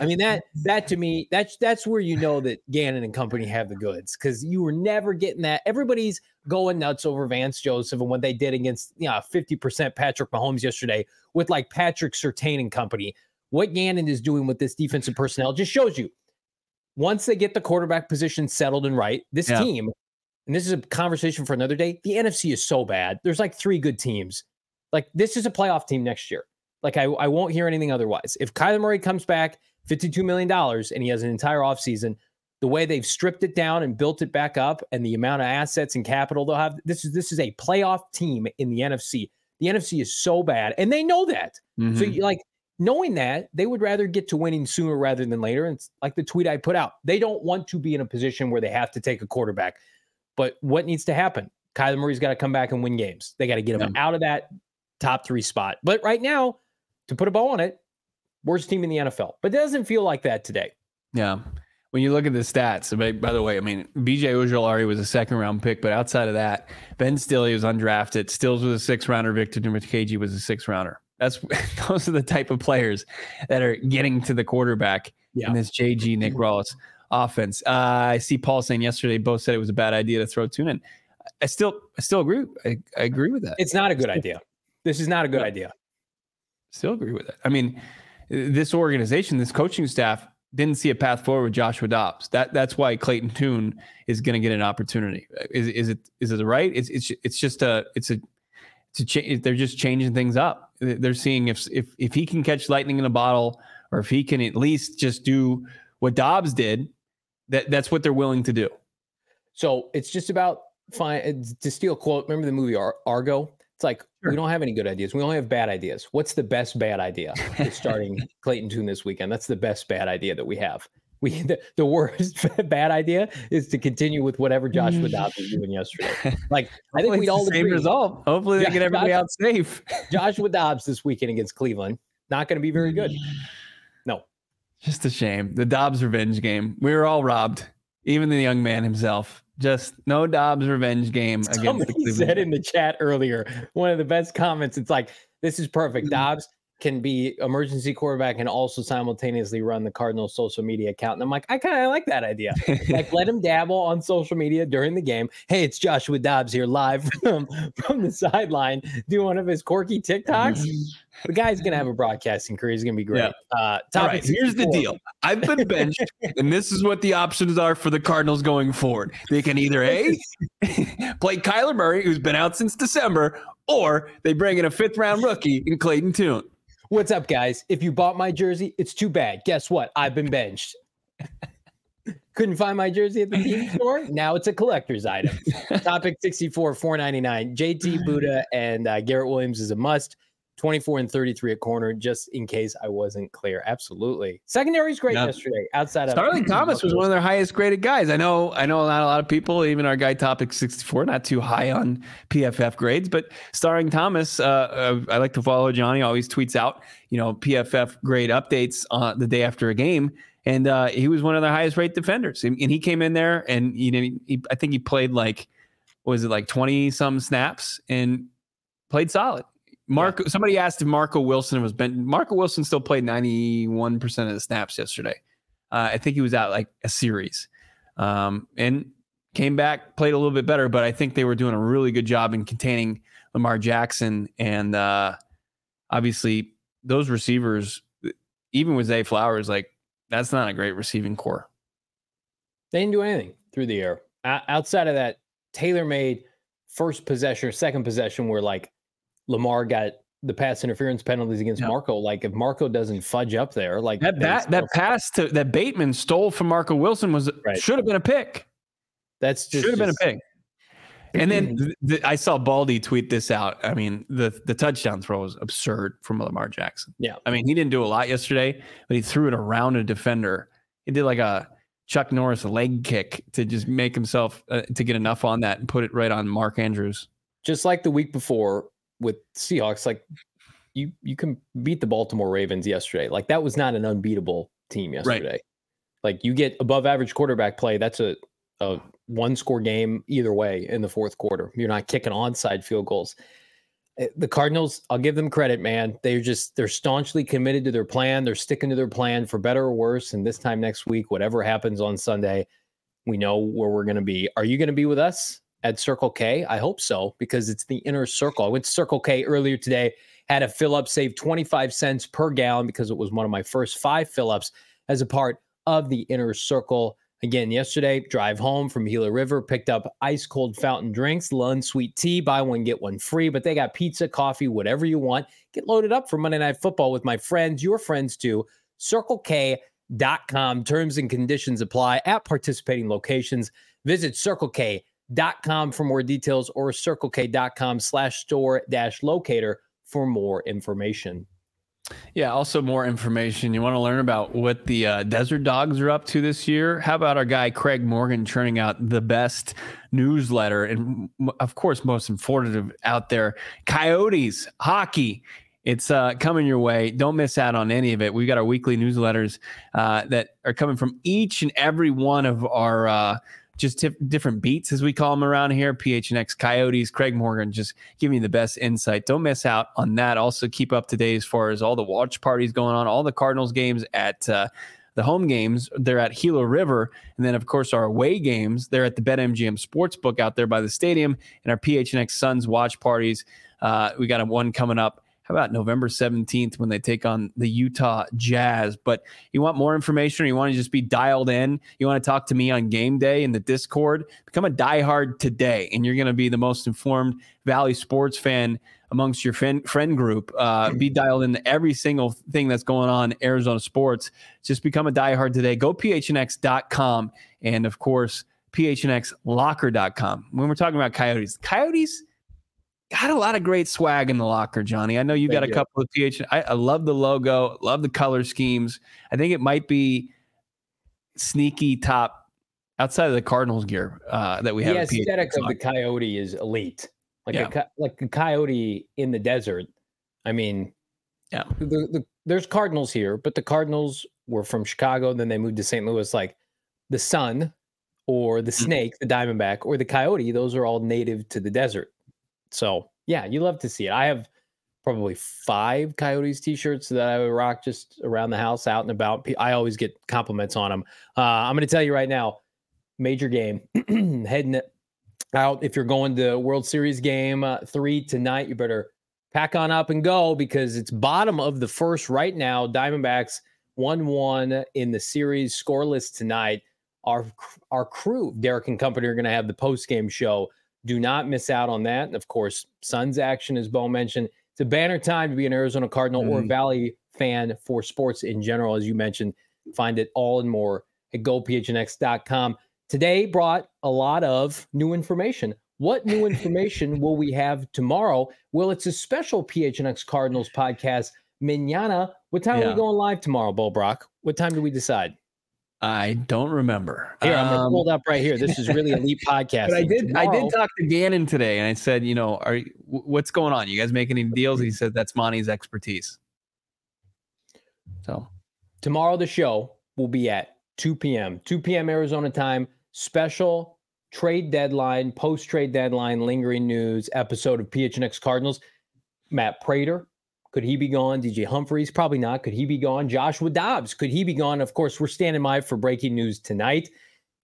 I mean, that, that to me, that's, that's where you know that Gannon and company have the goods because you were never getting that. Everybody's going nuts over Vance Joseph and what they did against, you know, 50% Patrick Mahomes yesterday with like Patrick Surtain and company. What Gannon is doing with this defensive personnel just shows you once they get the quarterback position settled and right, this yeah. team and this is a conversation for another day. The NFC is so bad. There's like three good teams. Like this is a playoff team next year. Like I, I won't hear anything otherwise. If Kyler Murray comes back, $52 million, and he has an entire offseason, the way they've stripped it down and built it back up and the amount of assets and capital they'll have, this is this is a playoff team in the NFC. The NFC is so bad, and they know that. Mm-hmm. So like knowing that, they would rather get to winning sooner rather than later. And it's like the tweet I put out. They don't want to be in a position where they have to take a quarterback. But what needs to happen? Kyler Murray's got to come back and win games. They got to get him yeah. out of that top three spot. But right now, to put a bow on it, worst team in the NFL. But it doesn't feel like that today. Yeah. when you look at the stats, by, the way, I mean, BJ Ojulari was a second round pick, but outside of that, Ben Stille was undrafted. Stills was a six rounder. Victor Dimukeje was a six rounder. That's <laughs> those are the type of players that are getting to the quarterback yeah. in this JG Nick mm-hmm. Rallis offense. Uh, I see Paul saying yesterday both said it was a bad idea to throw Tune in. I still I still agree. I, I agree with that. It's not a good idea. This is not a good yeah. idea. Still agree with it. I mean, this organization, this coaching staff didn't see a path forward with Joshua Dobbs. That that's why Clayton Tune is going to get an opportunity. Is is it is it right? It's it's it's just a it's a to change. They're just changing things up. They're seeing if if if he can catch lightning in a bottle, or if he can at least just do what Dobbs did. That that's what they're willing to do. So it's just about fine. Uh, to steal a quote, remember the movie Ar- Argo? It's like sure. we don't have any good ideas. We only have bad ideas. What's the best bad idea? starting <laughs> Clayton Tune this weekend. That's the best bad idea that we have. We <laughs> the, the worst <laughs> bad idea is to continue with whatever Joshua mm. Dobbs was doing yesterday. Like I think we all the same agree. result. Hopefully they get everybody Josh, out safe. Joshua Dobbs this weekend against Cleveland not going to be very good. Just a shame. The Dobbs revenge game. We were all robbed, even the young man himself. Just no Dobbs revenge game Somebody against the Cleveland. said in the chat earlier, one of the best comments. It's like this is perfect. Mm-hmm. Dobbs can be emergency quarterback and also simultaneously run the Cardinals social media account. And I'm like, I kind of like that idea. like, let him dabble on social media during the game. Hey, it's Joshua Dobbs here live <laughs> from, from the sideline Do one of his quirky TikToks. the guy's gonna have a broadcasting career. He's gonna be great. Yeah. Uh, topic right, here's the deal. I've been benched, <laughs> and this is what the options are for the Cardinals going forward. They can either a <laughs> play Kyler Murray, who's been out since December, or they bring in a fifth round rookie in Clayton Tune. What's up, guys? If you bought my jersey, it's too bad. Guess what? I've been benched. Couldn't find my jersey at the team <laughs> store. Now it's a collector's item. Topic 64, 499. JT Budda and uh, Garrett Williams is a must. 24 and 33 at corner, just in case I wasn't clear. Absolutely. Secondary's great yep. yesterday. Outside of Starling <clears throat> Thomas was one of their highest graded guys. I know, I know not a lot of people, even our guy topic 64, not too high on PFF grades, but Starling Thomas, uh, uh, I like to follow Johnny, always tweets out, you know, PFF grade updates uh, the day after a game. And uh, he was one of their highest rate defenders. And, and he came in there and you know, he, I think he played like, was it like 20 some snaps and played solid. Marco, yeah. somebody asked if Marco Wilson was been. Marco Wilson still played 91% of the snaps yesterday. Uh, I think he was out like a series um, and came back, played a little bit better, but I think they were doing a really good job in containing Lamar Jackson. And uh, obviously, those receivers, even with Zay Flowers, like that's not a great receiving core. They didn't do anything through the air. outside of that tailor made first possession or second possession where like Lamar got the pass interference penalties against. Marco. Like if Marco doesn't fudge up there, like that that, that pass to that Bateman stole from Marco Wilson was right. should have been a pick. That's just should have been a pick. And then the, the, I saw Baldy tweet this out. I mean, the the touchdown throw was absurd from Lamar Jackson. Yeah. I mean, he didn't do a lot yesterday, but he threw it around a defender. He did like a Chuck Norris leg kick to just make himself uh, to get enough on that and put it right on Mark Andrews. Just like the week before, with Seahawks, like you you can beat the Baltimore Ravens yesterday. Like that was not an unbeatable team yesterday. Right. Like you get above average quarterback play, that's a a one score game either way in the fourth quarter. You're not kicking onside field goals. Eh, the Cardinals, I'll give them credit, man. They're just they're staunchly committed to their plan. They're sticking to their plan for better or worse. And this time next week, whatever happens on Sunday, we know where we're going to be. Are you going to be with us? At Circle K? I hope so because it's the inner circle. I went to Circle K earlier today, had a fill up, saved 25 cents per gallon because it was one of my first five fill ups as a part of the inner circle. Again, yesterday, drive home from Gila River, picked up ice cold fountain drinks, Lund sweet tea, buy one, get one free. But they got pizza, coffee, whatever you want. Get loaded up for Monday Night Football with my friends, your friends too. circle CircleK.com. Terms and conditions apply at participating locations. Visit Circle K dot com for more details or circlek.com slash store dash locator for more information. Yeah, also more information. You want to learn about what the uh, Desert Dogs are up to this year? How about our guy Craig Morgan churning out the best newsletter and, of course, most informative out there? Coyotes hockey It's uh, coming your way. Don't miss out on any of it. We've got our weekly newsletters uh, that are coming from each and every one of our uh, just different beats, as we call them around here. PHNX Coyotes, Craig Morgan, just giving you the best insight. Don't miss out on that. Also, keep up to date as far as all the watch parties going on, all the Cardinals games at. Uh, the home games, they're at Gila River. And then, of course, our away games, they're at the BetMGM Sportsbook out there by the stadium. And our PHNX Suns watch parties, uh, we got a one coming up how about November 17th when they take on the Utah Jazz? But you want more information or you want to just be dialed in? You want to talk to me on game day in the Discord? Become a diehard today, and you're going to be the most informed Valley sports fan amongst your friend, friend group. Uh, be dialed in every single thing that's going on Arizona sports. Just become a diehard today. Go phnx.com and, of course, phnxlocker.com. When we're talking about coyotes, coyotes – got a lot of great swag in the locker, Johnny. I know you got a couple of PH. I, I love the logo, love the color schemes. I think it might be sneaky top outside of the Cardinals gear uh, that we have. The aesthetic of the coyote is elite. Like yeah. a like a coyote in the desert. I mean, yeah. The, the, there's Cardinals here, but the Cardinals were from Chicago. Then they moved to St. Louis. Like the sun, or the mm. snake, the diamondback, or the coyote. Those are all native to the desert. So yeah, you love to see it. I have probably five Coyotes t-shirts that I would rock just around the house, out and about. I always get compliments on them. Uh, I'm going to tell you right now, major game <clears throat> heading out. If you're going to World Series game uh, three tonight, you better pack on up and go because it's bottom of the first right now. Diamondbacks one one in the series, scoreless tonight. Our our crew, Derek and company, are going to have the post game show do not miss out on that. And of course, Suns action, as Bo mentioned. It's a banner time to be an Arizona Cardinal mm. or Valley fan for sports in general, as you mentioned. Find it all and more at gophnx.com. Today brought a lot of new information. What new <laughs> information will we have tomorrow? Well, it's a special PHNX Cardinals podcast. Manana, what time yeah. are we going live tomorrow, Bo Brack? What time do we decide? I don't remember. Here, I'm gonna pull um, it up right here. This is really <laughs> elite podcast. I did. Tomorrow, I did talk to Gannon today, and I said, you know, are what's going on? You guys making any deals? He said that's Monti's expertise. So, tomorrow the show will be at 2 p.m. 2 p.m. Arizona time. Special trade deadline, post trade deadline, lingering news episode of PHNX Cardinals. Matt Prater, could he be gone? DJ Humphries? Probably not. Could he be gone? Joshua Dobbs? Could he be gone? Of course, we're standing by for breaking news tonight.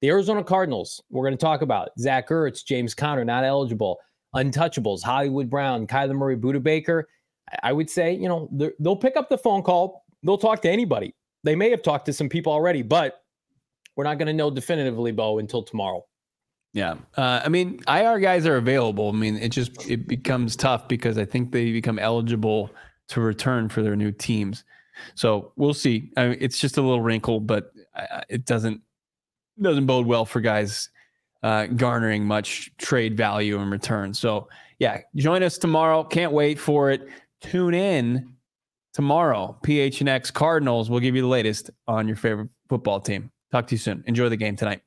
The Arizona Cardinals, we're going to talk about Zach Ertz, James Conner, not eligible, untouchables, Hollywood Brown, Kyler Murray, Budda Baker. I would say, you know, they'll pick up the phone call. They'll talk to anybody. They may have talked to some people already, but we're not going to know definitively, Bo, until tomorrow. Yeah. Uh, I mean, IR guys are available. I mean, it just it becomes tough because I think they become eligible to return for their new teams. So we'll see. I mean, it's just a little wrinkle, but uh, it doesn't doesn't bode well for guys uh, garnering much trade value in return. So yeah, join us tomorrow. Can't wait for it. Tune in tomorrow. PHNX Cardinals will give you the latest on your favorite football team. Talk to you soon. Enjoy the game tonight.